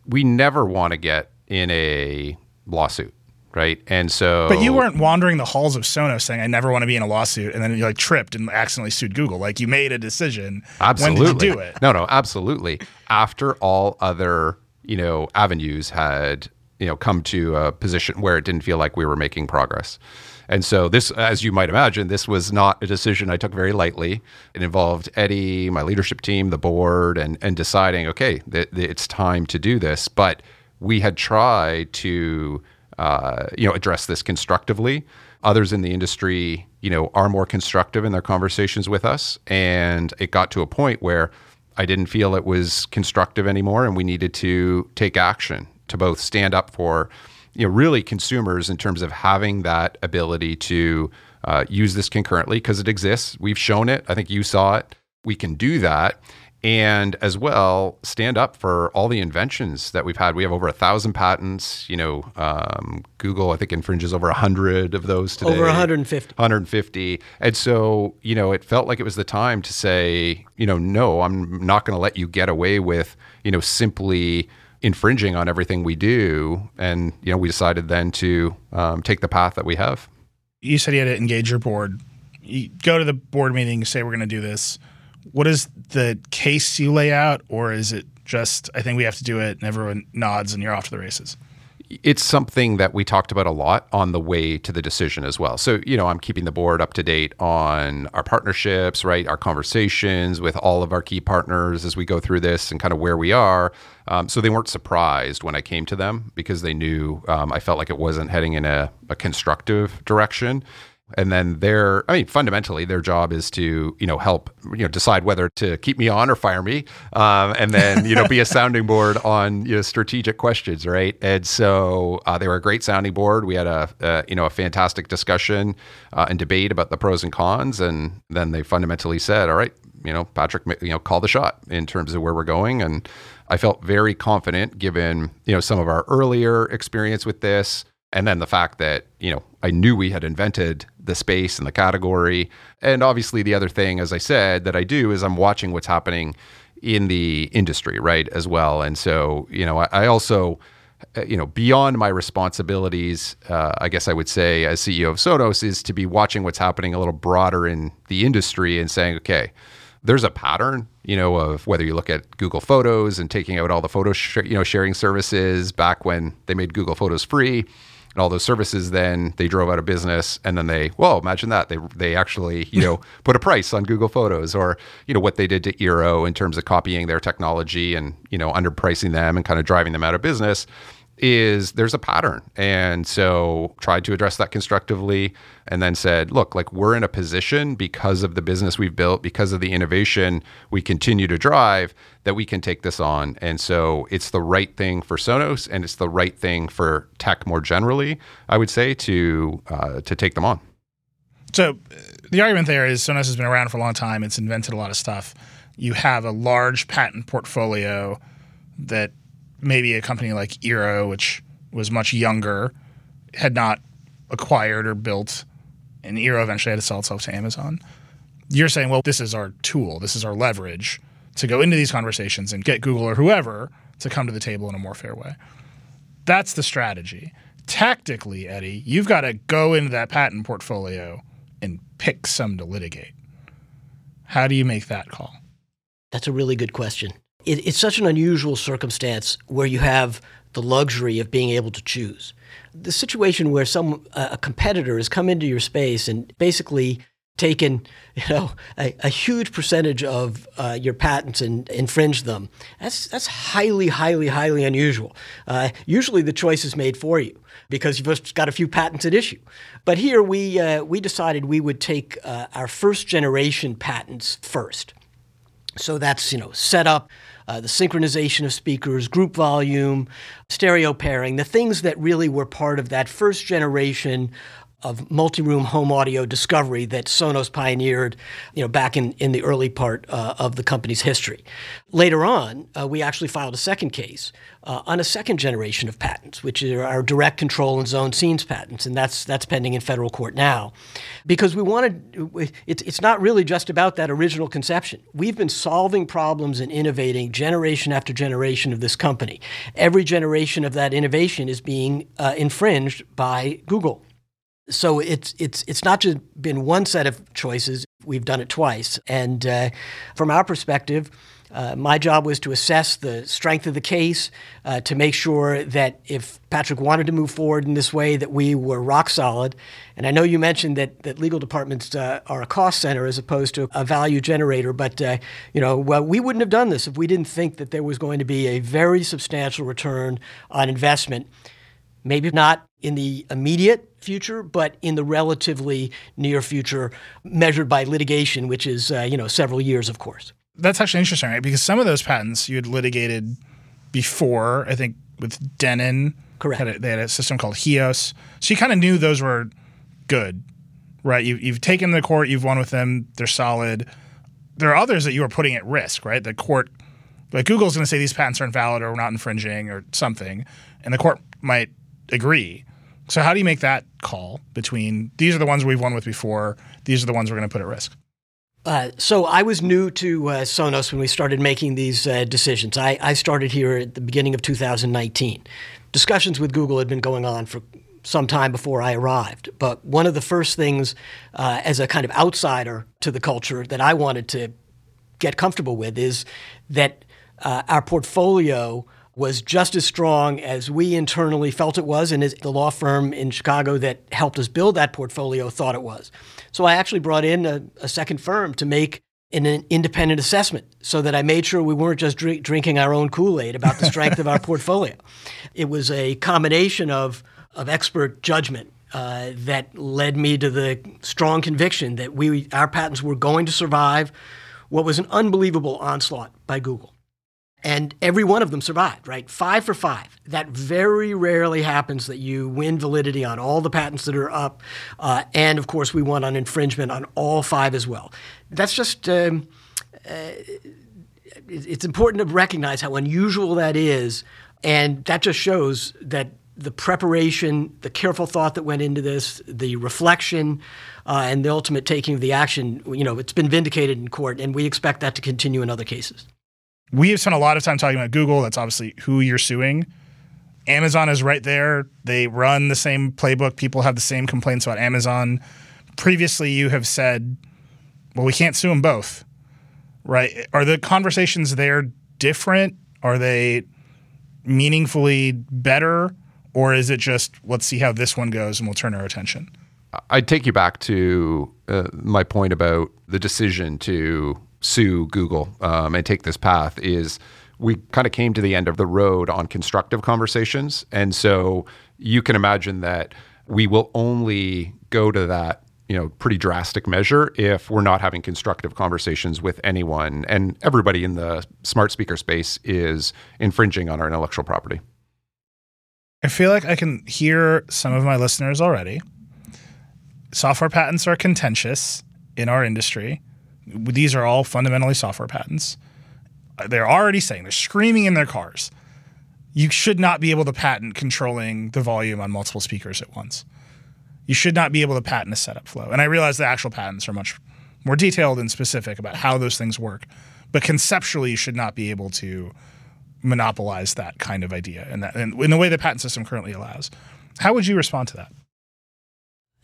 C: We never want to get in a lawsuit, right? And so
B: But you weren't wandering the halls of Sonos saying, I never want to be in a lawsuit, and then you like tripped and accidentally sued Google. Like you made a decision.
C: Absolutely.
B: When did you do it?
C: No, no, absolutely. After all other, you know, avenues had, you know, come to a position where it didn't feel like we were making progress. And so this, as you might imagine, this was not a decision I took very lightly. It involved Eddie, my leadership team, the board, and and deciding, okay, th- th- it's time to do this. But we had tried to, uh, you know, address this constructively. Others in the industry, you know, are more constructive in their conversations with us, and it got to a point where I didn't feel it was constructive anymore, and we needed to take action to both stand up for, you know, really consumers in terms of having that ability to uh, use this concurrently because it exists. We've shown it. I think you saw it. We can do that. And as well, stand up for all the inventions that we've had. We have over a thousand patents. You know, um, Google, I think, infringes over a hundred of those today.
D: Over 150.
C: 150. And so, you know, it felt like it was the time to say, you know, no, I'm not going to let you get away with, you know, simply infringing on everything we do. And, you know, we decided then to um, take the path that we have.
B: You said you had to engage your board. You go to the board meeting, say we're going to do this. What is the case you lay out, or is it just I think we have to do it, and everyone nods and you're off to the races?
C: It's something that we talked about a lot on the way to the decision as well. So, you know, I'm keeping the board up to date on our partnerships, right? Our conversations with all of our key partners as we go through this and kind of where we are. Um, so they weren't surprised when I came to them because they knew um, I felt like it wasn't heading in a, a constructive direction and then their i mean fundamentally their job is to you know help you know decide whether to keep me on or fire me um, and then you know be a sounding board on you know strategic questions right? And so uh, they were a great sounding board. We had a, a you know a fantastic discussion uh, and debate about the pros and cons and then they fundamentally said all right you know patrick you know call the shot in terms of where we're going. And i felt very confident given you know some of our earlier experience with this and then the fact that you know I knew we had invented the space and the category, and obviously the other thing, as I said, that I do is I'm watching what's happening in the industry, right, as well. And so you know I, I also you know beyond my responsibilities, uh, I guess I would say as CEO of Sonos is to be watching what's happening a little broader in the industry and saying, okay. There's a pattern, you know, of whether you look at Google Photos and taking out all the photo, sh- you know, sharing services back when they made Google Photos free, and all those services then they drove out of business and then they well imagine that. They they actually you know put a price on Google Photos or you know what they did to Eero in terms of copying their technology and you know underpricing them and kind of driving them out of business is there's a pattern and so tried to address that constructively and then said look like we're in a position because of the business we've built because of the innovation we continue to drive that we can take this on and so it's the right thing for sonos and it's the right thing for tech more generally i would say to uh, to take them on
B: So the argument there is Sonos has been around for a long time. It's invented a lot of stuff. You have a large patent portfolio that maybe a company like Eero, which was much younger, had not acquired or built, and Eero eventually had to sell itself to Amazon. You're saying, well, this is our tool, this is our leverage to go into these conversations and get Google or whoever to come to the table in a more fair way. That's the strategy. Tactically, Eddie, you've got to go into that patent portfolio and pick some to litigate. How do you make that call?
D: That's a really good question. It, it's such an unusual circumstance where you have the luxury of being able to choose. The situation where some a competitor has come into your space and basically taken you know a, a huge percentage of uh, your patents and infringed them. That's that's highly highly highly unusual. Uh, usually the choice is made for you because you've just got a few patents at issue. But here we uh, we decided we would take uh, our first generation patents first. So that's you know setup uh, the synchronization of speakers, group volume, stereo pairing, the things that really were part of that first generation of multi-room home audio discovery that Sonos pioneered, you know, back in, in the early part uh, of the company's history. Later on, uh, we actually filed a second case uh, on a second generation of patents, which are our direct control and zone scenes patents, and that's that's pending in federal court now, because we wanted. It's it's not really just about that original conception. We've been solving problems and innovating generation after generation of this company. Every generation of that innovation is being uh, infringed by Google so it's it's it's not just been one set of choices. We've done it twice, and uh, from our perspective. Uh, my job was to assess the strength of the case uh, to make sure that if Patrick wanted to move forward in this way, that we were rock solid. And I know you mentioned that that legal departments uh, are a cost center as opposed to a value generator, but uh, you know, well, we wouldn't have done this if we didn't think that there was going to be a very substantial return on investment. Maybe not in the immediate future, but in the relatively near future, measured by litigation, which is uh, you know several years, of course.
B: That's actually interesting, right? Because some of those patents you had litigated before, I think, with Denon.
D: Correct.
B: Had a, they had a system called HEOS, so you kind of knew those were good, right? You, you've taken the court, you've won with them, they're solid. There are others that you are putting at risk, right? The court, like Google's going to say these patents are invalid or we're not infringing or something, and the court might agree. So how do you make that call between these are the ones we've won with before, these are the ones we're going to put at risk?
D: Uh, so I was new to uh, Sonos when we started making these uh, decisions. I, I, started here at the beginning of 2019. Discussions with Google had been going on for some time before I arrived. But one of the first things, uh, as a kind of outsider to the culture, that I wanted to get comfortable with is that uh, our portfolio was just as strong as we internally felt it was, and as the law firm in Chicago that helped us build that portfolio thought it was. So I actually brought in a, a second firm to make an, an, independent assessment so that I made sure we weren't just drink, drinking our own Kool Aid about the strength of our portfolio. It was a combination of, of expert judgment uh, that led me to the strong conviction that we, our patents were going to survive what was an unbelievable onslaught by Google and every one of them survived, right? Five for five. That very rarely happens that you win validity on all the patents that are up. Uh, and of course, we won on infringement on all five as well. That's just, um, uh, it's important to recognize how unusual that is. And that just shows that the preparation, the careful thought that went into this, the reflection, uh, and the ultimate taking of the action, you know, it's been vindicated in court, and we expect that to continue in other cases
B: we have spent a lot of time talking about Google. That's obviously who you're suing. Amazon is right there. They run the same playbook. People have the same complaints about Amazon. Previously, you have said, well, we can't sue them both, right? Are the conversations there different? Are they meaningfully better? Or is it just, let's see how this one goes and we'll turn our attention?
C: I'd take you back to uh, my point about the decision to sue Google um, and take this path is we kind of came to the end of the road on constructive conversations. And so you can imagine that we will only go to that you know pretty drastic measure if we're not having constructive conversations with anyone. And everybody in the smart speaker space is infringing on our intellectual property.
B: I feel like i can hear some of my listeners already. Software patents are contentious in our industry these are all fundamentally software patents. Uh, they're already saying, they're screaming in their cars. you should not be able to patent controlling the volume on multiple speakers at once. You should not be able to patent a setup flow. And I realize the actual patents are much more detailed and specific about how those things work. But conceptually, you should not be able to monopolize that kind of idea and that and in the way the patent system currently allows. How would you respond to that?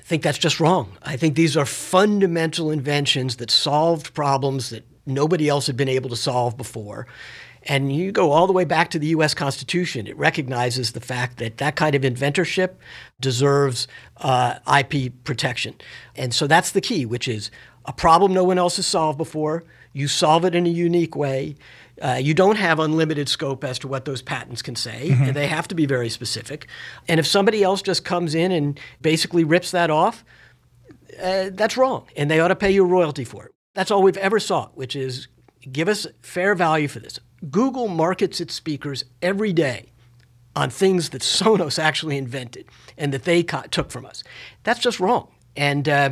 D: I think that's just wrong. I think these are fundamental inventions that solved problems that nobody else had been able to solve before. And you go all the way back to the US Constitution. It recognizes the fact that that kind of inventorship deserves uh, IP protection. And so that's the key, which is a problem no one else has solved before. You solve it in a unique way. Uh, you don't have unlimited scope as to what those patents can say, mm-hmm. they have to be very specific. And if somebody else just comes in and basically rips that off, uh, that's wrong, and they ought to pay you a royalty for it. That's all we've ever sought, which is give us fair value for this. Google markets its speakers every day on things that Sonos actually invented and that they co- took from us. That's just wrong. And uh,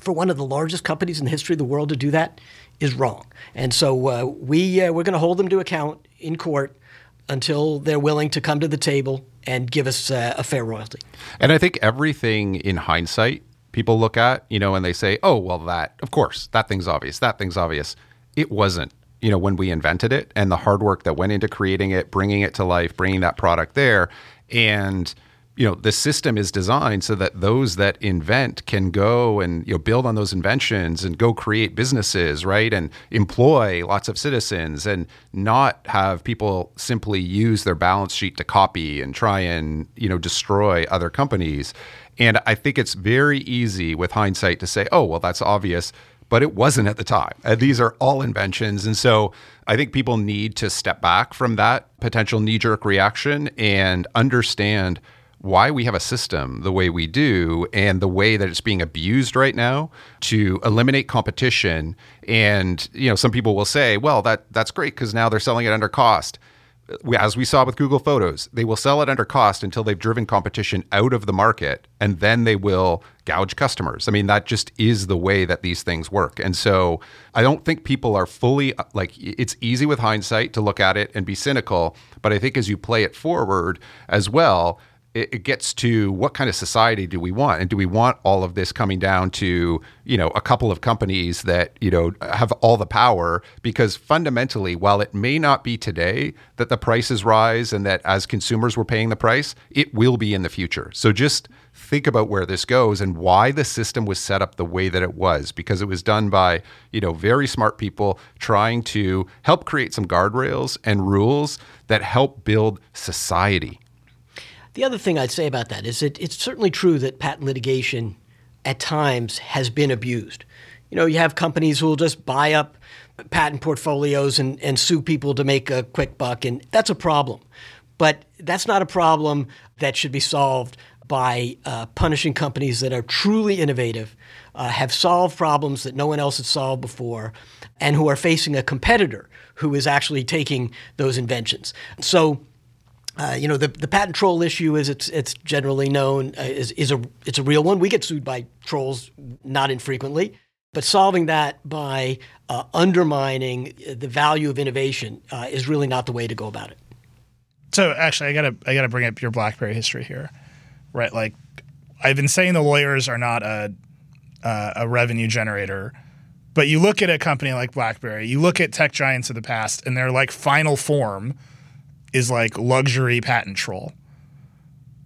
D: for one of the largest companies in the history of the world to do that is wrong. And so uh, we uh, we're going to hold them to account in court until they're willing to come to the table and give us uh, a fair royalty.
C: And I think everything in hindsight people look at, you know, and they say, "Oh, well that of course, that thing's obvious. That thing's obvious." It wasn't you know when we invented it and the hard work that went into creating it bringing it to life bringing that product there and you know the system is designed so that those that invent can go and you know build on those inventions and go create businesses right and employ lots of citizens and not have people simply use their balance sheet to copy and try and you know destroy other companies and i think it's very easy with hindsight to say oh well that's obvious but it wasn't at the time. Uh, these are all inventions. And so I think people need to step back from that potential knee jerk reaction and understand why we have a system the way we do and the way that it's being abused right now to eliminate competition and you know some people will say well that that's great cuz now they're selling it under cost as we saw with Google Photos, they will sell it under cost until they've driven competition out of the market, and then they will gouge customers. I mean, that just is the way that these things work. And so I don't think people are fully like it's easy with hindsight to look at it and be cynical, but I think as you play it forward as well, it, it gets to what kind of society do we want? And do we want all of this coming down to you know a couple of companies that you know have all the power? Because fundamentally while it may not be today that the prices rise and that as consumers we're paying the price it will be in the future. So just think about where this goes and why the system was set up the way that it was. Because it was done by you know very smart people trying to help create some guardrails and rules that help build society
D: the other thing I'd say about that is that it's certainly true that patent litigation at times has been abused. You know, you have companies who will just buy up patent portfolios and, and sue people to make a quick buck, and that's a problem. But that's not a problem that should be solved by uh, punishing companies that are truly innovative, uh, have solved problems that no one else has solved before, and who are facing a competitor who is actually taking those inventions. So uh, you know the, the patent troll issue is it's it's generally known uh, is, is a it's a real one. We get sued by trolls not infrequently, but solving that by uh, undermining the value of innovation uh, is really not the way to go about it.
B: So actually, I gotta I gotta bring up your BlackBerry history here, right? Like I've been saying, the lawyers are not a a revenue generator. But you look at a company like BlackBerry, you look at tech giants of the past, and they're like final form is like luxury patent troll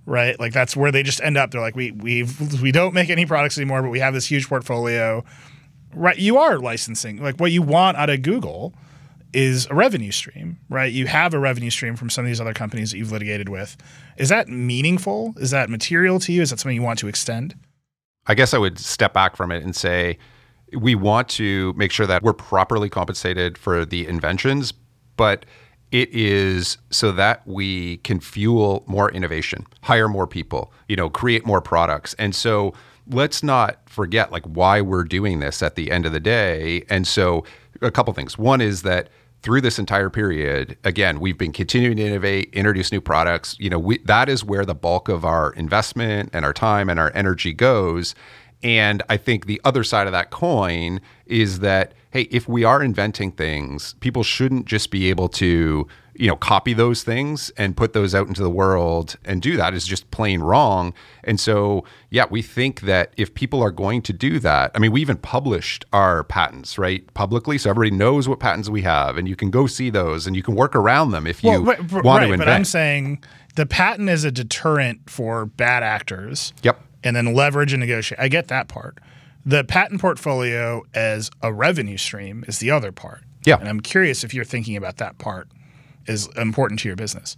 B: right? Like that's where they just end up. They're like, we we we don't make any products anymore, but we have this huge portfolio. Right? You are licensing. Like what you want out of Google is a revenue stream, right? You have a revenue stream from some of these other companies that you've litigated with. Is that meaningful? Is that material to you? Is that something you want to extend?
C: I guess I would step back from it and say we want to make sure that we're properly compensated for the inventions, but it is so that we can fuel more innovation, hire more people, you know, create more products. And so let's not forget like why we're doing this at the end of the day. And so a couple things. One is that through this entire period, again, we've been continuing to innovate, introduce new products. You know, we, that is where the bulk of our investment and our time and our energy goes. And I think the other side of that coin is that, hey, if we are inventing things, people shouldn't just be able to, you know, copy those things and put those out into the world and do that is just plain wrong. And so, yeah, we think that if people are going to do that, I mean, we even published our patents, right, publicly. So everybody knows what patents we have and you can go see those and you can work around them if you
B: Well, right,
C: want
B: right,
C: to invent.
B: but I'm saying the patent is a deterrent for bad actors.
C: Yep.
B: And then leverage and negotiate. I get that part. The patent portfolio as a revenue stream is the other part.
C: Yeah.
B: And I'm curious if you're thinking about that part is important to your business.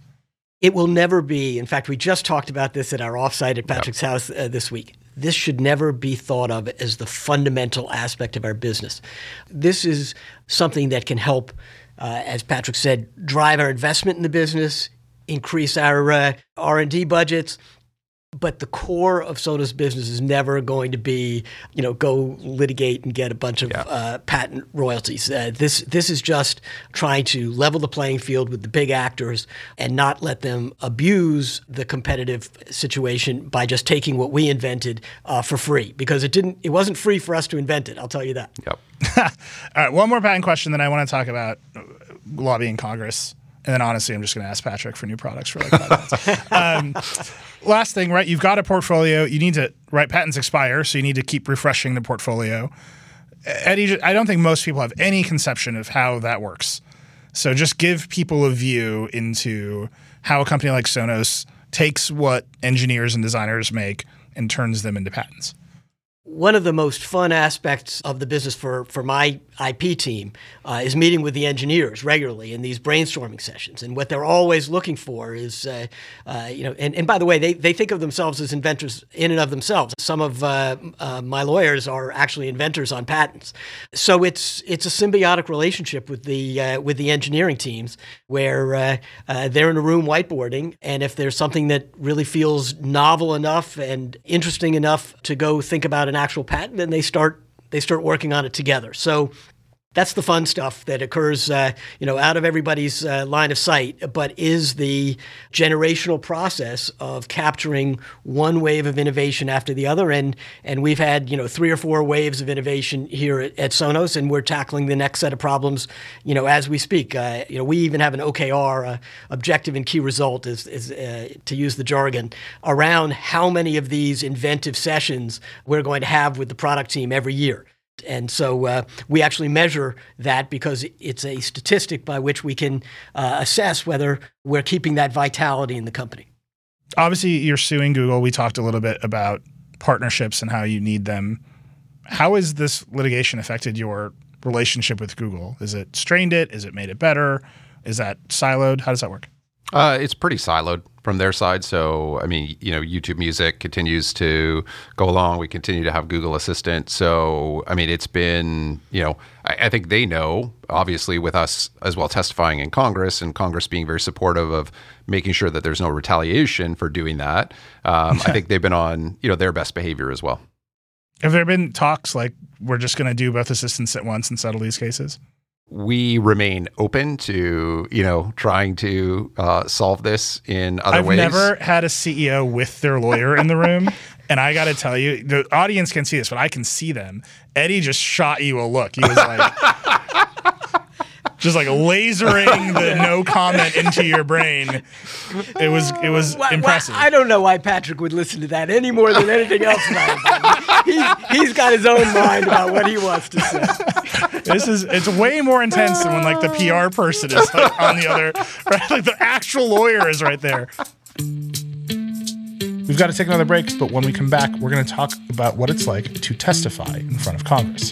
D: It will never be. In fact, we just talked about this at our offsite at Patrick's house uh, this week. This should never be thought of as the fundamental aspect of our business. This is something that can help, uh, as Patrick said, drive our investment in the business, increase our uh, R&D budgets, but the core of Sonos's business is never going to be, you know, go litigate and get a bunch of uh, patent royalties. Uh, this this is just trying to level the playing field with the big actors and not let them abuse the competitive situation by just taking what we invented uh, for free because it didn't. It wasn't free for us to invent it. I'll tell you that.
C: yep.
B: All right, one more patent question that I want to talk about uh, lobbying Congress. And then honestly, I'm just going to ask Patrick for new products for like five. Um, last thing, right? You've got a portfolio. You need to, right? Patents expire, so you need to keep refreshing the portfolio. Eddie, I don't think most people have any conception of how that works. So just give people a view into how a company like Sonos takes what engineers and designers make and turns them into patents.
D: One of the most fun aspects of the business for, for my IP team uh, is meeting with the engineers regularly in these brainstorming sessions. And what they're always looking for is, uh, uh, you know, and, and by the way, they, they think of themselves as inventors in and of themselves. Some of uh, uh, my lawyers are actually inventors on patents. So it's it's a symbiotic relationship with the uh, with the engineering teams where they're in a room whiteboarding, and if there's something that really feels novel enough and interesting enough to go think about an actual patent, then they start they start working on it together. So that's the fun stuff that occurs, uh, you know, out of everybody's uh, line of sight, but is the generational process of capturing one wave of innovation after the other. And and we've had, you know, three or four waves of innovation here at, at Sonos, and we're tackling the next set of problems, you know, as we speak. Uh, you know, we even have an OKR, uh, objective and key result, is, is uh, to use the jargon, around how many of these inventive sessions we're going to have with the product team every year. And so uh, we actually measure that because it's a statistic by which we can uh, assess whether we're keeping that vitality in the company.
B: Obviously, you're suing Google. We talked a little bit about partnerships and how you need them. How has this litigation affected your relationship with Google? Is it strained it? Is it made it better? Is that siloed? How does that work?
C: Uh, it's pretty siloed from their side. So, I mean, you know, YouTube Music continues to go along. We continue to have Google Assistant. So, I mean, it's been, you know, I, I think they know, obviously, with us as well testifying in Congress and Congress being very supportive of making sure that there's no retaliation for doing that. Um, I think they've been on, you know, their best behavior as well.
B: Have there been talks like we're just going to do both assistants at once and settle these cases?
C: We remain open to you know trying to uh, solve this in other ways.
B: I've never had a CEO with their lawyer in the room. And I got to tell you, the audience can see this, but I can see them. Eddie just shot you a look. He was like, just like lasering the no comment into your brain. It was it was
D: Why- why-
B: impressive.
D: I don't know why Patrick would listen to that any more than anything else. he's, he's got his own mind about what he wants to say.
B: this is it's way more intense than when like the PR person is like on the other, right? Like the actual lawyer is right there. We've got to take another break, but when we come back, we're going to talk about what it's like to testify in front of Congress.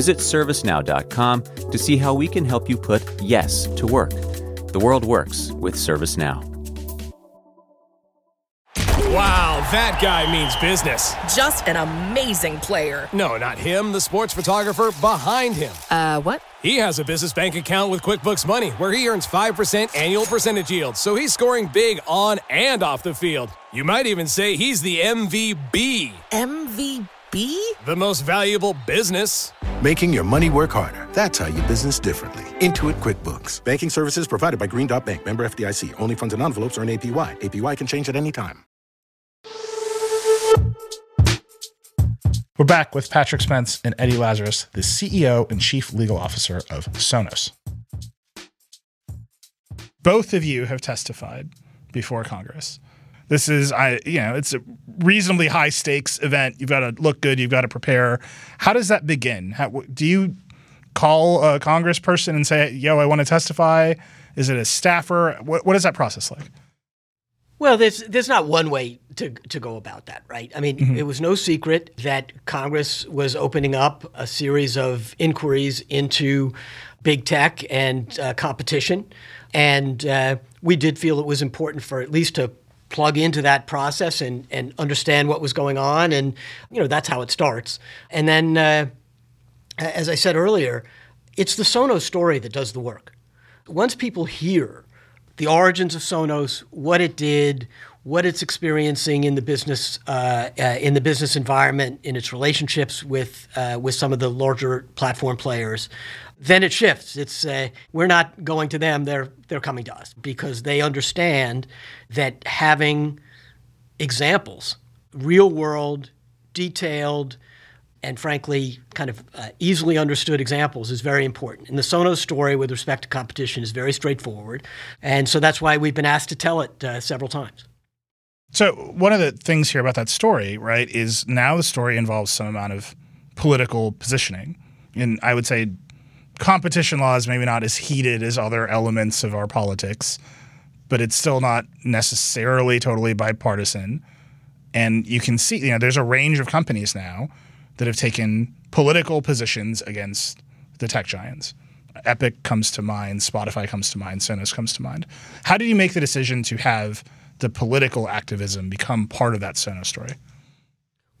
F: Visit servicenow.com to see how we can help you put yes to work. The world works with ServiceNow.
G: Wow, that guy means business.
H: Just an amazing player.
G: No, not him, the sports photographer behind him.
H: Uh, what?
G: He has a business bank account with QuickBooks Money where he earns 5% annual percentage yield, so he's scoring big on and off the field. You might even say he's the MVB.
H: MVP?
G: The most valuable business.
I: Making your money work harder. That's how you business differently. Intuit QuickBooks. Banking services provided by Green Dot Bank. Member FDIC. Only funds and envelopes earn APY. APY can change at any time.
B: We're back with Patrick Spence and Eddie Lazarus, the CEO and Chief Legal Officer of Sonos. Both of you have testified before Congress. This is, I, you know, it's a reasonably high stakes event. You've got to look good. You've got to prepare. How does that begin? How, do you call a congressperson and say, "Yo, I want to testify"? Is it a staffer? What, what is that process like?
D: Well, there's there's not one way to to go about that, right? I mean, mm-hmm. it was no secret that Congress was opening up a series of inquiries into big tech and uh, competition, and uh, we did feel it was important for at least to plug into that process and, and understand what was going on. And, you know, that's how it starts. And then, uh, as I said earlier, it's the Sonos story that does the work. Once people hear the origins of Sonos, what it did, what it's experiencing in the business uh, uh, in the business environment, in its relationships with uh, with some of the larger platform players, then it shifts. It's uh, we're not going to them; they're they're coming to us because they understand that having examples, real world, detailed, and frankly, kind of uh, easily understood examples is very important. And the Sonos story with respect to competition is very straightforward, and so that's why we've been asked to tell it uh, several times.
B: So one of the things here about that story, right, is now the story involves some amount of political positioning, and I would say competition law is maybe not as heated as other elements of our politics, but it's still not necessarily totally bipartisan. And you can see, you know, there's a range of companies now that have taken political positions against the tech giants. Epic comes to mind, Spotify comes to mind, Sonos comes to mind. How did you make the decision to have the political activism become part of that Sonos story?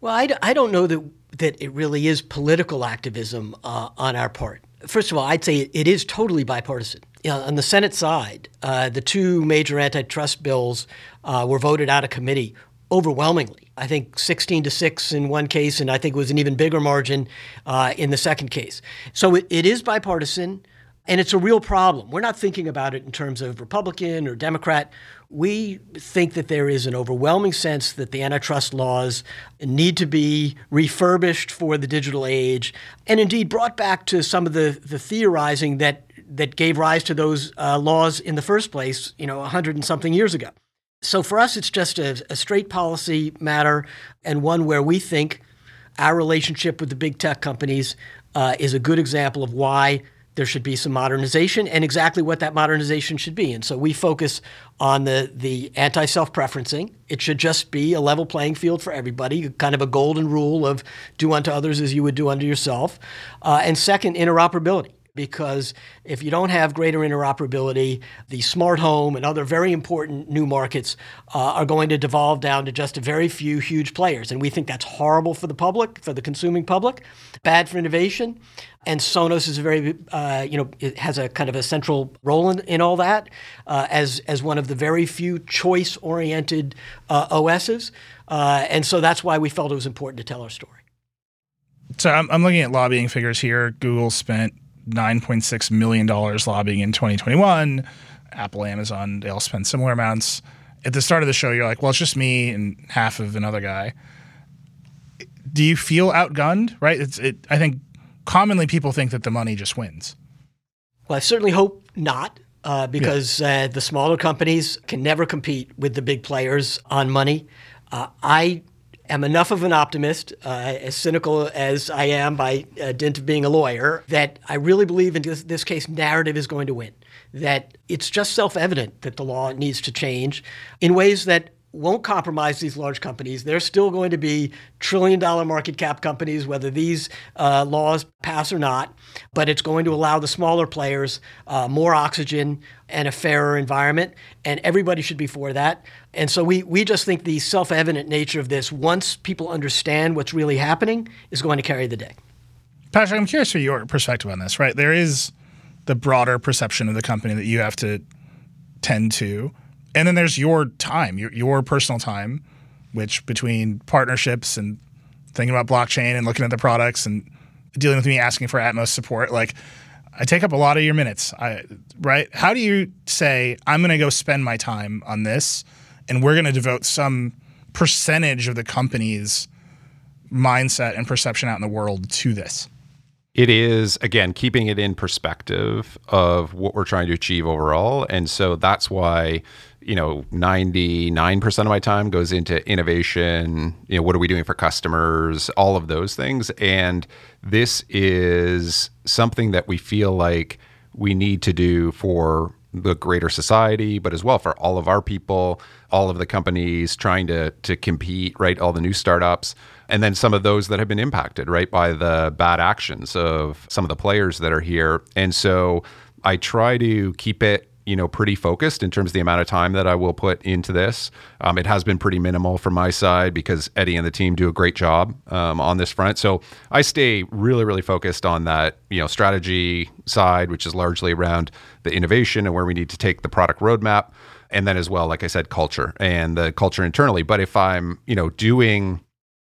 D: Well, I d- I don't know that that it really is political activism uh, on our part. First of all, I'd say it is totally bipartisan. You know, on the Senate side, uh, the two major antitrust bills uh, were voted out of committee overwhelmingly. I think 16 to 6 in one case, and I think it was an even bigger margin uh, in the second case. So it, it is bipartisan, and it's a real problem. We're not thinking about it in terms of Republican or Democrat we think that there is an overwhelming sense that the antitrust laws need to be refurbished for the digital age and indeed brought back to some of the, the theorizing that, that gave rise to those uh, laws in the first place, you know, 100 and something years ago. So for us, it's just a, a straight policy matter and one where we think our relationship with the big tech companies uh, is a good example of why there should be some modernization and exactly what that modernization should be. And so we focus on the, the anti self preferencing. It should just be a level playing field for everybody, kind of a golden rule of do unto others as you would do unto yourself. Uh, and second, interoperability because if you don't have greater interoperability, the smart home and other very important new markets uh, are going to devolve down to just a very few huge players. And we think that's horrible for the public, for the consuming public, bad for innovation. And Sonos is a very, uh, you know, it has a kind of a central role in, in all that uh, as, as one of the very few choice oriented uh, OSs. Uh, and so that's why we felt it was important to tell our story.
B: So I'm, I'm looking at lobbying figures here. Google spent $9.6 million lobbying in 2021. Apple, Amazon, they all spend similar amounts. At the start of the show, you're like, well, it's just me and half of another guy. Do you feel outgunned? Right? It's. It. I think commonly people think that the money just wins.
D: Well, I certainly hope not, uh, because yeah. uh, the smaller companies can never compete with the big players on money. Uh, I am enough of an optimist, uh, as cynical as I am by uh, dint of being a lawyer, that I really believe in this, this case narrative is going to win. That it's just self evident that the law needs to change in ways that won't compromise these large companies. They're still going to be trillion dollar market cap companies, whether these uh, laws pass or not. But it's going to allow the smaller players uh, more oxygen and a fairer environment. And everybody should be for that. And so we, we just think the self evident nature of this, once people understand what's really happening, is going to carry the day.
B: Patrick, I'm curious for your perspective on this, right? There is the broader perception of the company that you have to tend to and then there's your time, your your personal time, which between partnerships and thinking about blockchain and looking at the products and dealing with me asking for Atmos support, like I take up a lot of your minutes. I right? How do you say I'm going to go spend my time on this, and we're going to devote some percentage of the company's mindset and perception out in the world to this?
C: It is, again, keeping it in perspective of what we're trying to achieve overall. And so that's why you know 99% of my time goes into innovation you know what are we doing for customers all of those things. And this is something that we feel like we need to do for the greater society but as well for all of our people all of the companies trying to to compete right? All the new startups and then some of those that have been impacted right by the bad actions of some of the players that are here. And so I try to keep it you know pretty focused in terms of the amount of time that I will put into this. Um, it has been pretty minimal from my side because Eddie and the team do a great job um, on this front. So I stay really really focused on that you know strategy side, which is largely around the innovation and where we need to take the product roadmap, and then as well, like I said, culture and the culture internally. But if I'm you know doing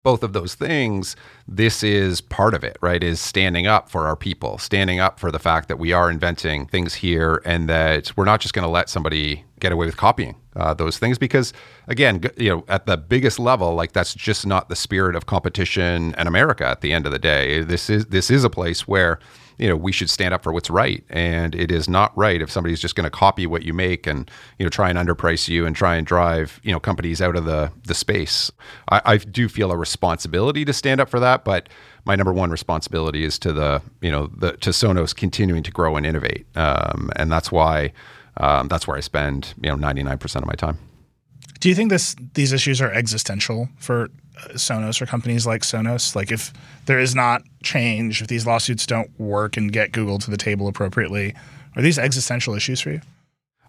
C: both of those things, this is part of it, right? Is standing up for our people, standing up for the fact that we are inventing things here and that we're not just going to let somebody get away with copying uh, those things because again you know at the biggest level like that's just not the spirit of competition in america at the end of the day this is this is a place where you know we should stand up for what's right. And it is not right if somebody's just going to copy what you make and you know try and underprice you and try and drive you know companies out of the the space. I, I do feel a responsibility to stand up for that but my number one responsibility is to the you know the to sonos continuing to grow and innovate. Um, and that's why um, that's where i spend you know 99% of my time.
B: Do you think this these issues are existential for Sonos or companies like Sonos? Like, if there is not change, if these lawsuits don't work and get Google to the table appropriately, are these existential issues for you?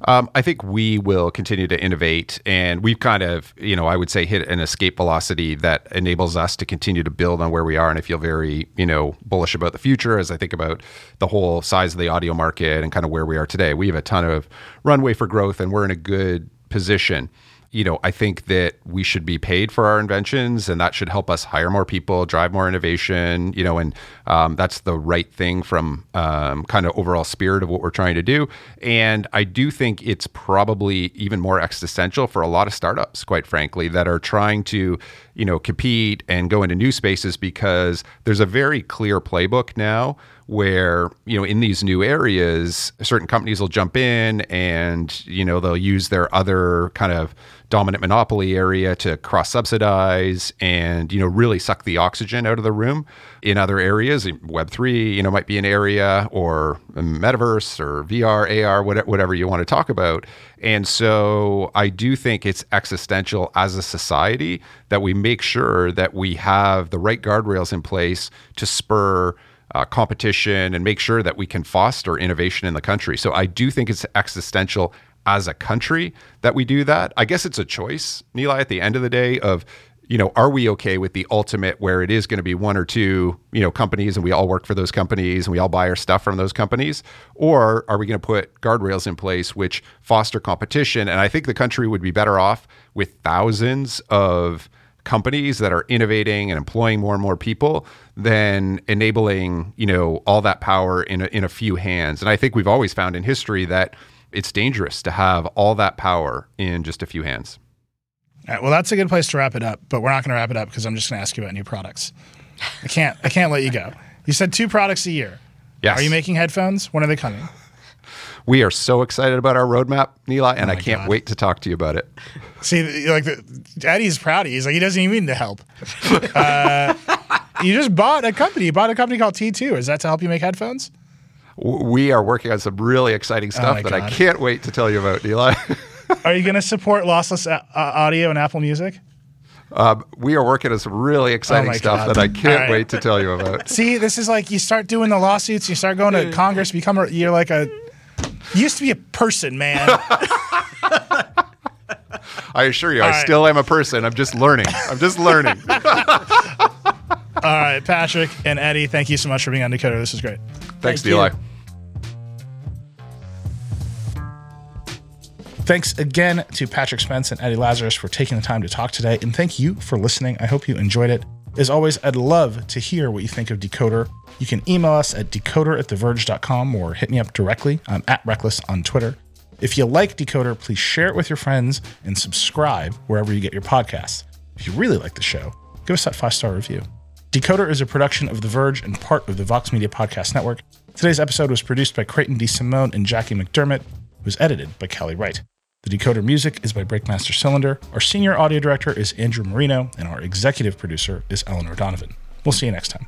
C: Um, I think we will continue to innovate, and we've kind of, you know, I would say hit an escape velocity that enables us to continue to build on where we are. And I feel very, you know, bullish about the future as I think about the whole size of the audio market and kind of where we are today. We have a ton of runway for growth, and we're in a good position you know, I think that we should be paid for our inventions, and that should help us hire more people, drive more innovation. You know, and um, that's the right thing from um, kind of overall spirit of what we're trying to do. And I do think it's probably even more existential for a lot of startups, quite frankly, that are trying to, you know, compete and go into new spaces because there's a very clear playbook now where you know in these new areas certain companies will jump in and you know they'll use their other kind of dominant monopoly area to cross subsidize and you know really suck the oxygen out of the room in other areas web3 you know might be an area or metaverse or vr ar whatever you want to talk about and so i do think it's existential as a society that we make sure that we have the right guardrails in place to spur uh, competition and make sure that we can foster innovation in the country. So I do think it's existential as a country that we do that. I guess it's a choice, Nilay, at the end of the day of you know, are we okay with the ultimate where it is going to be one or two, you know, companies and we all work for those companies and we all buy our stuff from those companies? Or are we going to put guardrails in place which foster competition? And I think the country would be better off with thousands of companies that are innovating and employing more and more people than enabling you know all that power in a, in a few hands and i think we've always found in history that it's dangerous to have all that power in just a few hands
B: all right, well that's a good place to wrap it up but we're not going to wrap it up because i'm just going to ask you about new products i can't i can't let you go you said two products a year
C: yes
B: are you making headphones when are they coming
C: we are so excited about our roadmap, Nilay, and oh I can't God. wait to talk to you about it.
B: See, like the, Eddie's proud. He's like he doesn't even need to help. uh, you just bought a company. You bought a company called T2. Is that to help you make headphones?
C: We are working on some really exciting stuff oh that God. I can't wait to tell you about, Nilay.
B: Are you going to support lossless uh, uh, audio and Apple Music?
C: Um, we are working on some really exciting
B: Oh
C: stuff
B: God.
C: that I can't
B: All right.
C: wait to tell you about.
B: See, this is like you start doing the lawsuits, you start going to Congress, become a, you're like a you used to be a person, man.
C: I assure you,
B: All
C: I
B: right.
C: still am a person. I'm just learning. I'm just learning.
B: All right, Patrick and Eddie, thank you so much for being on Decoder. This is great.
C: Thanks,
D: Thank you.
C: Nilay.
B: Thanks again to Patrick Spence and Eddie Lazarus for taking the time to talk today, and thank you for listening. I hope you enjoyed it. As always, I'd love to hear what you think of Decoder. You can email us at decoder at theverge.com or hit me up directly. I'm at Reckless on Twitter. If you like Decoder, please share it with your friends and subscribe wherever you get your podcasts. If you really like the show, give us that five star review. Decoder is a production of The Verge and part of the Vox Media Podcast Network. Today's episode was produced by Creighton DeSimone and Jackie McDermott, was edited by Kelly Wright. The Decoder music is by Breakmaster Cylinder. Our senior audio director is Andrew Marino, and our executive producer is Eleanor Donovan. We'll see you next time.